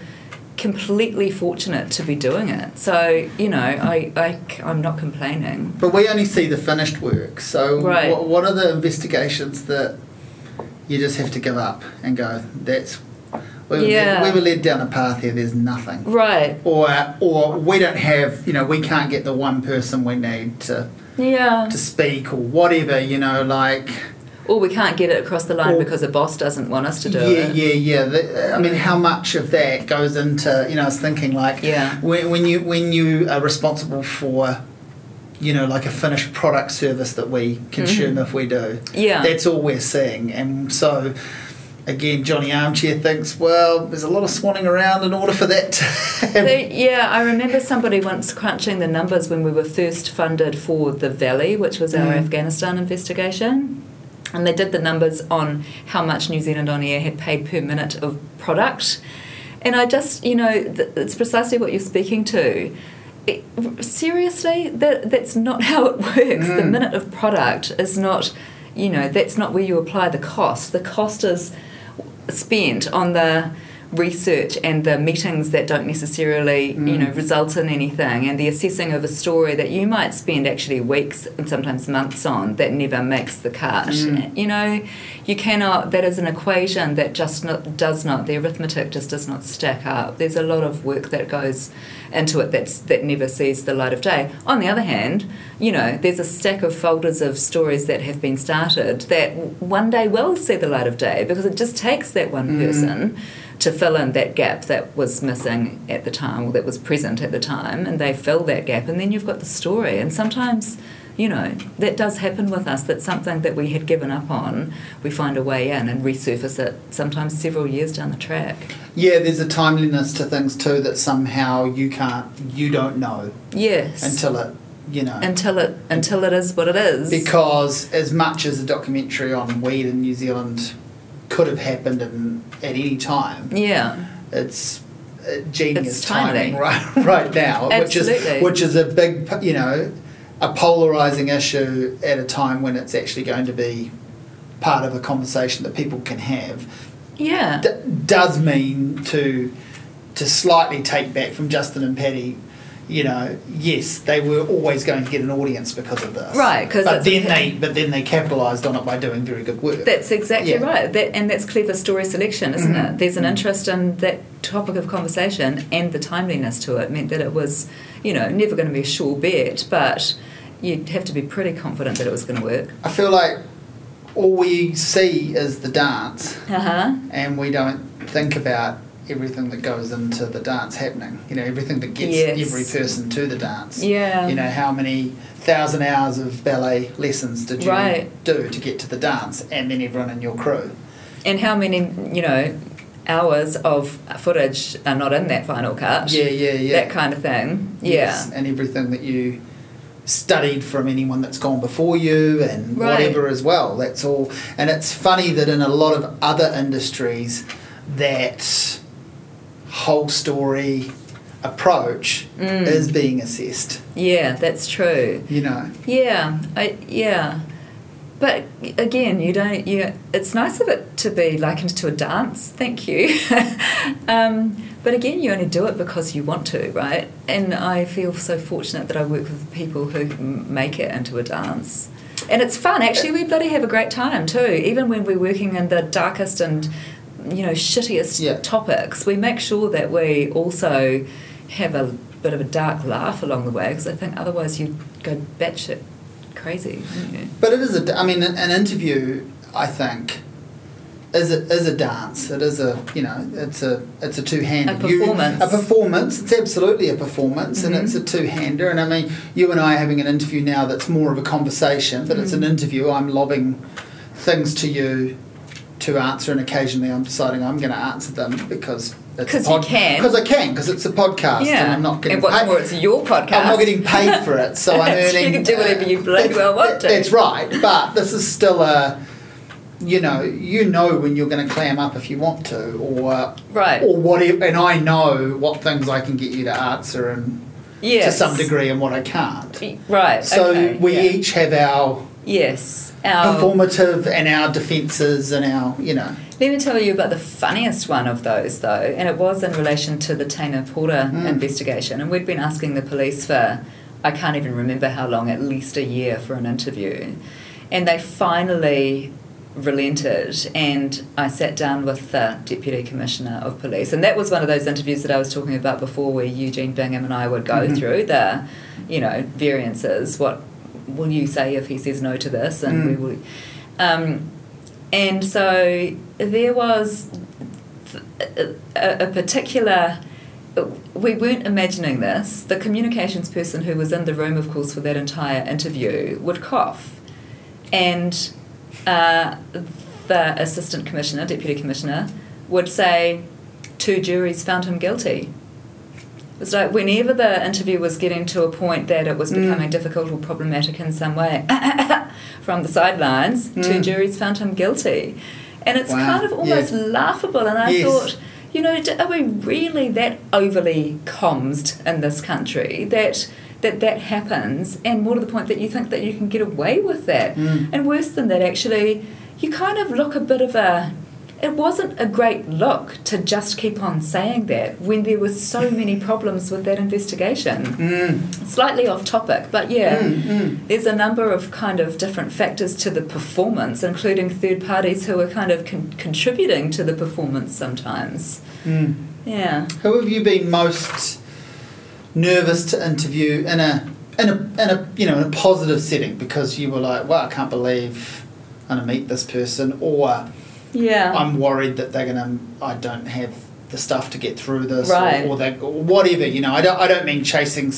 completely fortunate to be doing it. So, you know, I, I, I'm not complaining. But we only see the finished work. So, right. what, what are the investigations that you just have to give up and go, that's. We, yeah. we were led down a path here, there's nothing. Right. Or, or we don't have, you know, we can't get the one person we need to, yeah. to speak or whatever, you know, like or we can't get it across the line or, because a boss doesn't want us to do yeah, it. Yeah, yeah, yeah. I mean, how much of that goes into you know? I was thinking like, yeah, when, when you when you are responsible for you know, like a finished product service that we consume mm-hmm. if we do. Yeah. That's all we're seeing. And so, again, Johnny Armchair thinks, well, there's a lot of swanning around in order for that to yeah, I remember somebody once crunching the numbers when we were first funded for The Valley, which was our mm. Afghanistan investigation and they did the numbers on how much New Zealand On Air had paid per minute of product. And I just, you know, it's precisely what you're speaking to. It, seriously, that that's not how it works. Mm. The minute of product is not, you know, that's not where you apply the cost. The cost is spent on the research and the meetings that don't necessarily mm. you know result in anything and the assessing of a story that you might spend actually weeks and sometimes months on that never makes the cut mm. you know you cannot that is an equation that just not, does not the arithmetic just does not stack up there's a lot of work that goes into it that's that never sees the light of day on the other hand you know there's a stack of folders of stories that have been started that one day will see the light of day because it just takes that one mm. person to fill in that gap that was missing at the time or that was present at the time, and they fill that gap, and then you've got the story. And sometimes, you know, that does happen with us. That something that we had given up on, we find a way in and resurface it. Sometimes several years down the track. Yeah, there's a timeliness to things too that somehow you can't, you don't know. Yes. Until it you know until it until it is what it is because as much as a documentary on weed in New Zealand could have happened in, at any time. Yeah. It's genius it's timing right right now, which is which is a big you know a polarizing issue at a time when it's actually going to be part of a conversation that people can have. Yeah, d- does mean to to slightly take back from Justin and Paddy you know, yes, they were always going to get an audience because of this. Right, because but then they but then they capitalised on it by doing very good work. That's exactly yeah. right. That and that's clever story selection, isn't mm-hmm. it? There's an interest in that topic of conversation, and the timeliness to it meant that it was, you know, never going to be a sure bet, but you'd have to be pretty confident that it was going to work. I feel like all we see is the dance, uh-huh. and we don't think about everything that goes into the dance happening. You know, everything that gets yes. every person to the dance. Yeah. You know, how many thousand hours of ballet lessons did you right. do to get to the dance, and then everyone in your crew. And how many, you know, hours of footage are not in that final cut? Yeah, yeah, yeah. That kind of thing. Yeah. Yes, and everything that you studied from anyone that's gone before you and right. whatever as well. That's all. And it's funny that in a lot of other industries that whole story approach mm. is being assessed. Yeah, that's true. You know. Yeah, I, yeah. But again, you don't. You. It's nice of it to be likened to a dance. Thank you. um, but again, you only do it because you want to, right? And I feel so fortunate that I work with people who make it into a dance. And it's fun. Actually, we bloody have a great time too. Even when we're working in the darkest and you know shittiest yeah. topics, we make sure that we also have a bit of a dark laugh along the way because I think otherwise you'd go batshit crazy. But it is a. I mean, an interview. I think is a, is a dance. It is a you know it's a it's a two hander. A performance. You, a performance. It's absolutely a performance, mm-hmm. and it's a two hander. And I mean, you and I are having an interview now that's more of a conversation, but mm-hmm. it's an mm. interview. I'm lobbing things to you to answer, and occasionally I'm deciding I'm going to answer them because because pod- you can because I can because it's a podcast yeah. and I'm not getting and what's paid. more it's your podcast I'm not getting paid for it so I'm earning you can do whatever you bloody well want to that's right but this is still a you know you know when you're going to clam up if you want to or right or whatever and I know what things I can get you to answer and yes. to some degree and what I can't right so okay. we yeah. each have our Yes. Our, performative and our defences and our, you know. Let me tell you about the funniest one of those, though, and it was in relation to the Teina Pora mm. investigation. And we'd been asking the police for, I can't even remember how long, at least a year for an interview. And they finally relented and I sat down with the Deputy Commissioner of Police. And that was one of those interviews that I was talking about before where Eugene Bingham and I would go mm-hmm. through the, you know, variances, what will you say if he says no to this? And mm. we will. Um, and so there was a, a, particular. We weren't imagining this. The communications person who was in the room, of course, for that entire interview would cough. And uh, the assistant commissioner, deputy commissioner, would say, Two juries found him guilty was like whenever the interview was getting to a point that it was mm. becoming mm. difficult or problematic in some way from the sidelines, mm. two juries found him guilty. And it's wow. kind of almost laughable. And I yes. thought, you know, are we really that overly commed in this country that that that happens? And more to the point that you think that you can get away with that. Mm. And worse than that, actually, you kind of look a bit of a it wasn't a great look to just keep on saying that when there were so many problems with that investigation. Mm. Slightly off topic, but yeah, mm, mm. there's a number of kind of different factors to the performance, including third parties who are kind of con- contributing to the performance sometimes. Mm. Yeah. Who have you been most nervous to interview in a in a in a you know in a positive setting because you were like, wow, I can't believe I'm gonna meet this person, or yeah. I'm worried that they're gonna. I don't have the stuff to get through this, right. or, or that, or whatever. You know, I don't. I don't mean chasing.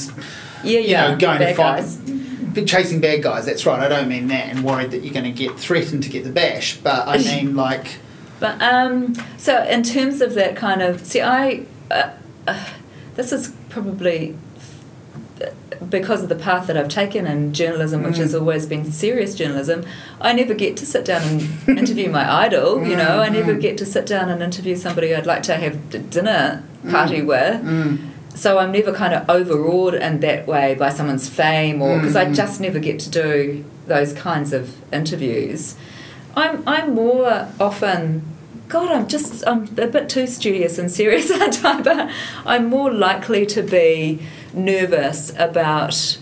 Yeah, yeah. know, going bad to fight. Guys. Chasing bad guys. That's right. I don't mean that, and worried that you're going to get threatened to get the bash. But I mean like. But um, so in terms of that kind of see, I. Uh, uh, this is probably because of the path that I've taken in journalism, which mm. has always been serious journalism, I never get to sit down and interview my idol. You know, I never mm. get to sit down and interview somebody I'd like to have a dinner party mm. with. Mm. So I'm never kind of overawed in that way by someone's fame, or because I just never get to do those kinds of interviews. I'm I'm more often God, I'm just I'm a bit too studious and serious, aren't I? But I'm more likely to be nervous about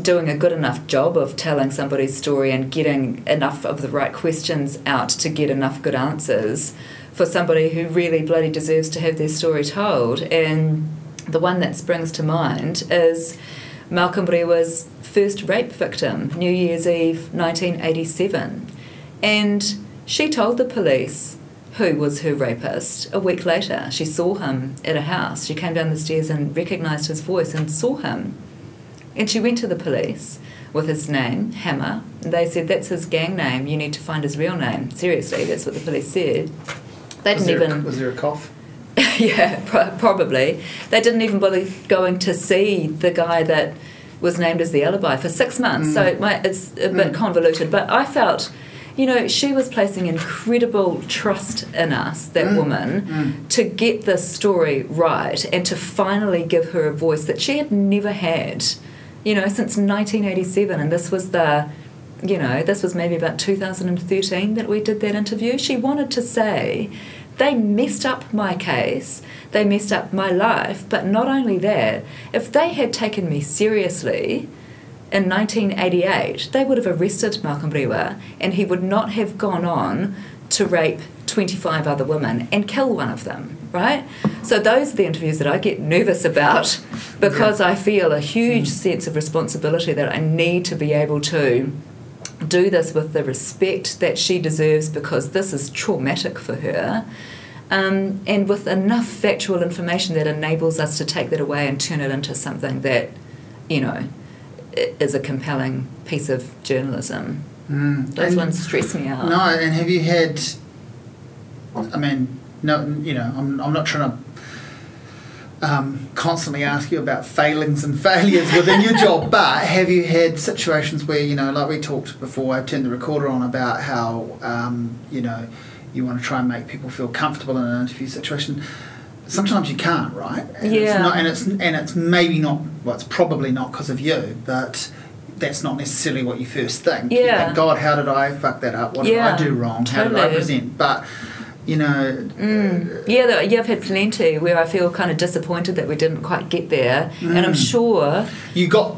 doing a good enough job of telling somebody's story and getting enough of the right questions out to get enough good answers for somebody who really bloody deserves to have their story told. And the one that springs to mind is Malcolm Rewa's first rape victim, New Year's Eve 1987. And she told the police who was her rapist. A week later, she saw him at a house. She came down the stairs and recognised his voice and saw him. And she went to the police with his name, Hammer. And they said, That's his gang name. You need to find his real name. Seriously, that's what the police said. They was didn't even. A, was there a cough? yeah, pro- probably. They didn't even bother going to see the guy that was named as the alibi for six months. Mm. So it might, it's a bit mm. convoluted. But I felt you know, she was placing incredible trust in us, that mm. woman, mm. to get this story right and to finally give her a voice that she had never had, you know, since 1987. And this was the, you know, this was maybe about 2013 that we did that interview. She wanted to say, they messed up my case, they messed up my life, but not only that, if they had taken me seriously, in 1988, they would have arrested Malcolm Rewa and he would not have gone on to rape 25 other women and kill one of them, right? So those are the interviews that I get nervous about because yeah. I feel a huge mm. sense of responsibility that I need to be able to do this with the respect that she deserves because this is traumatic for her. Um, and with enough factual information that enables us to take that away and turn it into something that, you know, is a compelling piece of journalism. Mm. Those and ones stress me out. No, and have you had? I mean, no, you know, I'm, I'm not trying to um, constantly ask you about failings and failures within your job, but have you had situations where, you know, like we talked before, I turned the recorder on about how, um, you know, you want to try and make people feel comfortable in an interview situation sometimes you can't, right? And yeah. It's not, and it's and it's maybe not. Well, it's probably not because of you, but that's not necessarily what you first think. Yeah. Think, God, how did I fuck that up? What yeah, did I do wrong? Totally. How did I present? But you know. Mm. Yeah, yeah, I've had plenty where I feel kind of disappointed that we didn't quite get there, mm. and I'm mm. sure you got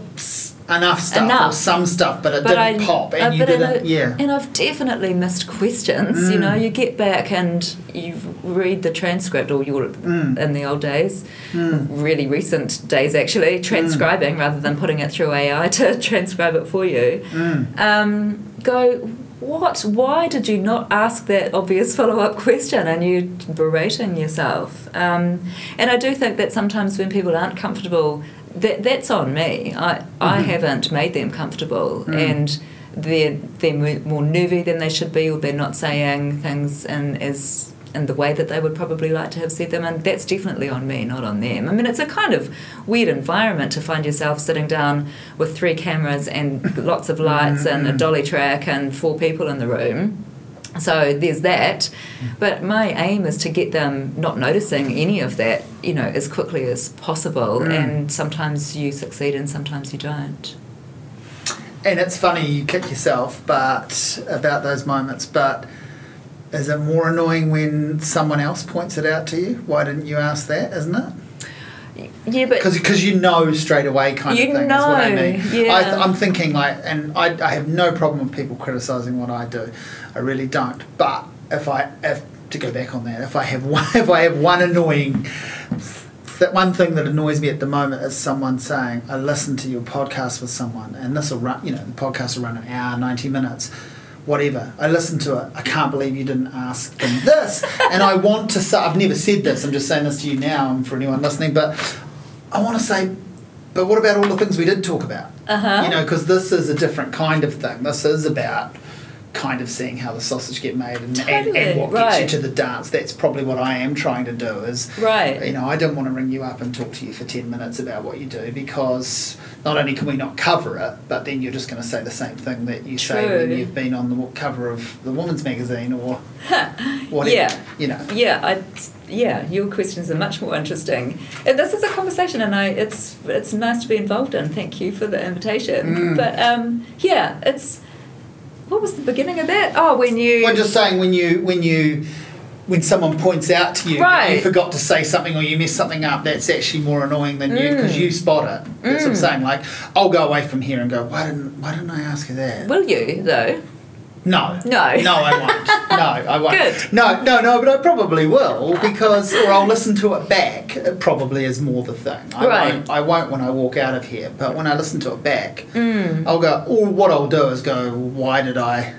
enough stuff enough. or some stuff, but it but didn't I, pop, and uh, you didn't. yeah, and I've definitely missed questions. Mm. You know, you get back and you read the transcript, or you're mm. in the old days, mm. really recent days actually, mm. transcribing rather than putting it through AI to transcribe it for you. Mm. Um, go. What? Why did you not ask that obvious follow up question? And you berating yourself. Um, and I do think that sometimes when people aren't comfortable that that's on me. I mm-hmm. I haven't made them comfortable, mm. and they're they're more nervy than they should be, or they're not saying things in as in the way that they would probably like to have said them, and that's definitely on me, not on them. I mean, it's a kind of weird environment to find yourself sitting down with three cameras and lots of lights and a dolly track and four people in the room. So there's that, but my aim is to get them not noticing any of that, you know, as quickly as possible. Mm. And sometimes you succeed and sometimes you don't and it's funny you kick yourself, but about those moments. But is it more annoying when someone else points it out to you? Why didn't you ask that? Isn't it? Yeah, but because you know straight away, kind of thing. Know, is what I mean. Yeah. I, am thinking like, and I, I have no problem with people criticizing what I do. I really don't. But if I if to go back on that, if I have one, if I have one annoying that one thing that annoys me at the moment is someone saying, I listened to your podcast with someone, and this will run, you know, the podcast will run an hour, 90 minutes, whatever. I listened to it. I can't believe you didn't ask them this. and I want to say, I've never said this, I'm just saying this to you now and for anyone listening, but I want to say, but what about all the things we did talk about? Uh-huh. You know, because this is a different kind of thing. This is about kind of seeing how the sausage get made and, totally, and, and, what right. gets you to the dance. That's probably what I am trying to do is right. you know, I don't want to ring you up and talk to you for ten minutes about what you do because not only can we not cover it, but then you're just going to say the same thing that you True. say when you've been on the cover of the woman's magazine or whatever. Yeah. You know. Yeah, I yeah, your questions are much more interesting. And this is a conversation, and I it's it's nice to be involved in. Thank you for the invitation. Mm. But um, yeah, it's what was the beginning of that? Oh, when you. I'm just saying when you when you when someone points out to you right. you forgot to say something or you messed something up, that's actually more annoying than mm. you because you spot it. That's mm. what I'm mm. saying. Like, I'll go away from here and go, why didn't why didn't I ask her that? Will you though? No. No. No, I won't. No, I won't. Good. No, no, no, but I probably will because, or I'll listen to it back. It probably is more the thing. I right. Won't, I won't when I walk out of here, but when I listen to it back, mm. I'll go, or what I'll do is go, why did I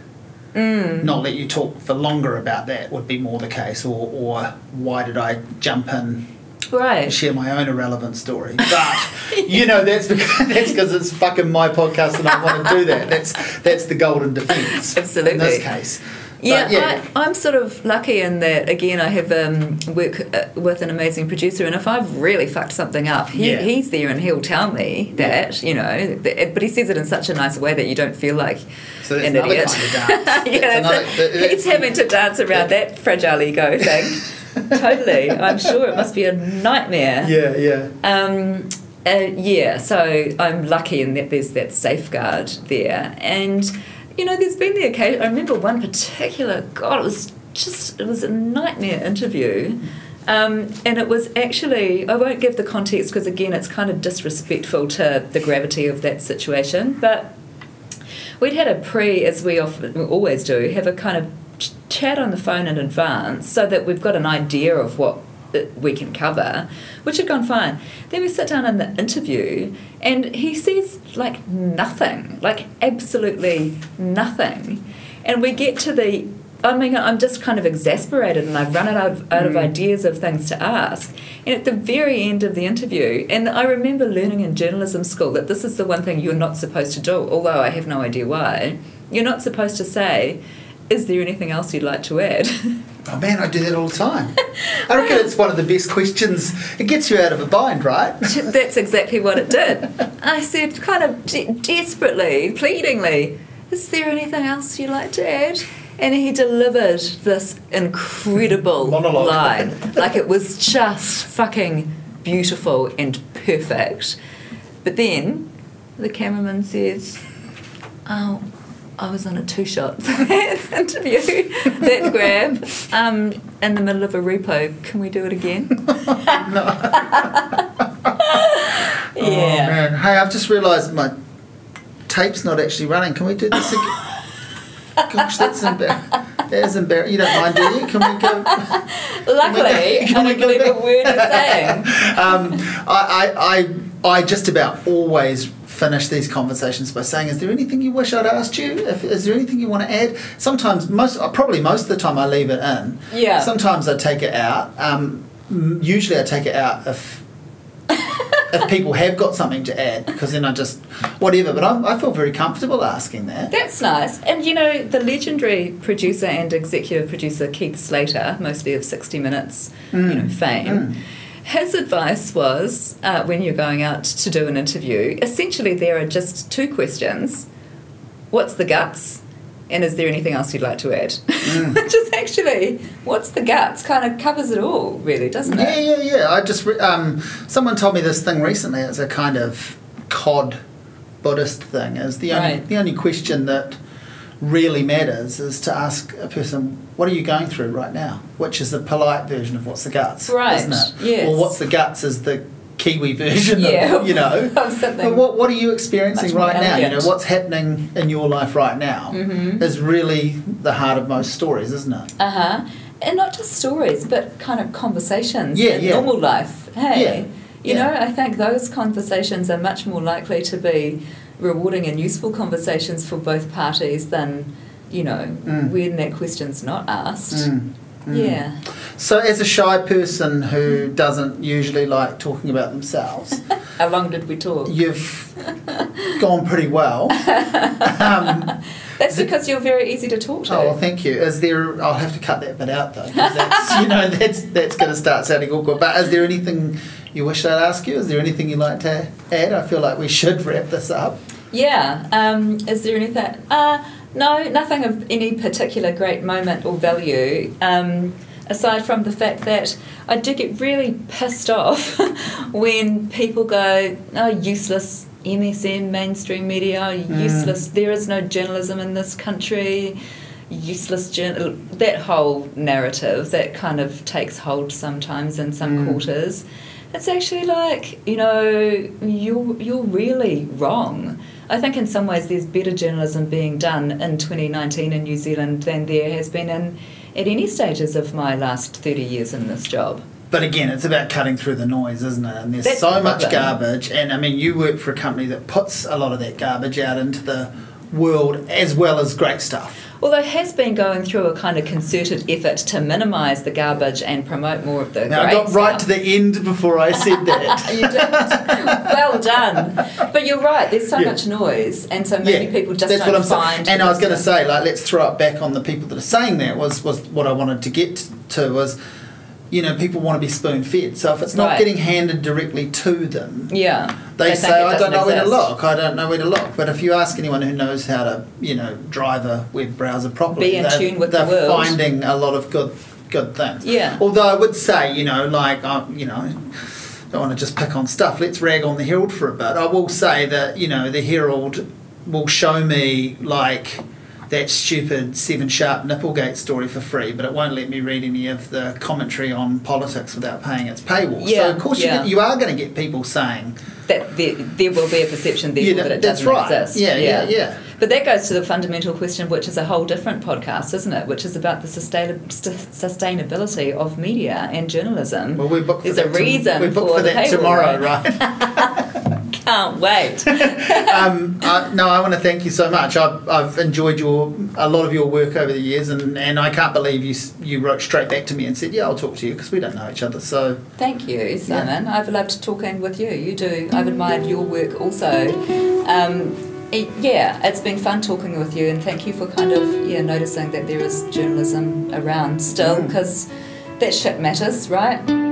mm. not let you talk for longer about that would be more the case, or, or why did I jump in right. share my own irrelevant story. But you know that's because that's because it's fucking my podcast and I want to do that. That's that's the golden defence. Absolutely. In this case. Yeah, yeah. I, am sort of lucky in that. Again, I have um, work uh, with an amazing producer, and if I've really fucked something up, he, yeah. he's there and he'll tell me that. You know, but he says it in such a nice way that you don't feel like so an idiot. Kind of yeah, another, he's having to dance around yeah. that fragile ego thing. totally. I'm sure it must be a nightmare. Yeah, yeah. Um, uh, yeah, so I'm lucky in that there's that safeguard there. And, you know, there's been the occasion, I remember one particular, God, it was just, it was a nightmare interview. Um, and it was actually, I won't give the context because, again, it's kind of disrespectful to the gravity of that situation. But we'd had a pre, as we often always do, have a kind of chat on the phone in advance so that we've got an idea of what we can cover, which had gone fine. Then we sit down in the interview, and he says like nothing, like absolutely nothing. And we get to the, I mean, I'm just kind of exasperated, and I've run out of, out mm. of ideas of things to ask. And at the very end of the interview, and I remember learning in journalism school that this is the one thing you're not supposed to do, although I have no idea why. You're not supposed to say, is there anything else you'd like to add? Oh man, I do that all the time. I reckon it's one of the best questions. It gets you out of a bind, right? That's exactly what it did. I said, kind of de- desperately, pleadingly, "Is there anything else you'd like to add?" And he delivered this incredible Monologue. line, like it was just fucking beautiful and perfect. But then the cameraman says, "Oh." I was on a two shot interview that grab um, in the middle of a repo. Can we do it again? no. yeah. Oh man. Hey, I've just realised my tape's not actually running. Can we do this again? Gosh, that's embarrassing. That is embarrassing. You don't mind, do you? Can we go? Luckily, can we go, I don't believe a word you're saying. Um, I, I, I, I just about always finish these conversations by saying, "Is there anything you wish I'd asked you? If, is there anything you want to add?" Sometimes, most uh, probably most of the time, I leave it in. Yeah. Sometimes I take it out. Um, usually, I take it out if if people have got something to add, because then I just whatever. But I, I feel very comfortable asking that. That's nice. And you know, the legendary producer and executive producer Keith Slater, mostly of Sixty Minutes, mm. you know, fame. Mm. His advice was uh, when you're going out to do an interview, essentially there are just two questions: What's the guts? and is there anything else you'd like to add? Mm. Which is actually, what's the guts kind of covers it all, really, doesn't it? Yeah, yeah, yeah. I just, um, someone told me this thing recently. It's a kind of cod Buddhist thing. Is the only right. the only question that really matters is to ask a person, "What are you going through right now?" Which is the polite version of "What's the guts?" Right. Isn't it? Yes. Or "What's the guts?" is the Kiwi version yeah, of, you know. something what, what are you experiencing right now? You know, what's happening in your life right now mm-hmm. is really the heart of most stories, isn't it? Uh huh. And not just stories, but kind of conversations yeah, in yeah. normal life. Hey, yeah. you know, I think those conversations are much more likely to be rewarding and useful conversations for both parties than, you know, mm. when that question's not asked. Mm. Mm. Yeah. So, as a shy person who doesn't usually like talking about themselves, how long did we talk? You've gone pretty well. Um, that's because you're very easy to talk to. Oh, well, thank you. Is there? I'll have to cut that bit out though, that's you know that's that's going to start sounding awkward. But is there anything you wish I'd ask you? Is there anything you'd like to add? I feel like we should wrap this up. Yeah. Um, is there anything? Uh, no, nothing of any particular great moment or value. Um, aside from the fact that I do get really pissed off when people go, "Oh, useless MSM, mainstream media, mm. useless. There is no journalism in this country." Useless journal. That whole narrative that kind of takes hold sometimes in some mm. quarters. It's actually like you know you're you're really wrong I think in some ways there's better journalism being done in 2019 in New Zealand than there has been in at any stages of my last 30 years in this job. But again, it's about cutting through the noise, isn't it? And there's That's so much garbage. And I mean, you work for a company that puts a lot of that garbage out into the world as well as great stuff. Although has been going through a kind of concerted effort to minimise the garbage and promote more of the. Now I got right to the end before I said that. you did. Well done. But you're right. There's so yeah. much noise, and so many yeah, people just that's don't what I'm find. Saying. And I was going to say, like, let's throw it back on the people that are saying that. Was was what I wanted to get to was you know, people want to be spoon fed. So if it's not right. getting handed directly to them, yeah, they, they say, I don't know exist. where to look. I don't know where to look. But if you ask anyone who knows how to, you know, drive a web browser properly, be in tune with they're the world. finding a lot of good good things. Yeah. Although I would say, you know, like, uh, you know. Don't want to just pick on stuff. Let's rag on the Herald for a bit. I will say that you know the Herald will show me like that stupid Seven Sharp Nipplegate story for free, but it won't let me read any of the commentary on politics without paying its paywall. Yeah, so of course yeah. you, you are going to get people saying that there, there will be a perception therefore yeah, that it doesn't right. exist. Yeah, yeah, yeah, But that goes to the fundamental question, which is a whole different podcast, isn't it? Which is about the sustain- sustainability of media and journalism. Well, we booked There's a reason we're booked for, for that tomorrow, right? Can't wait. um, I, no, I want to thank you so much. I've, I've enjoyed your a lot of your work over the years, and, and I can't believe you you wrote straight back to me and said, "Yeah, I'll talk to you," because we don't know each other. So thank you, Simon. Yeah. I've loved talking with you. You do. I've admired your work also. Um, it, yeah, it's been fun talking with you, and thank you for kind of yeah noticing that there is journalism around still because mm. that shit matters, right?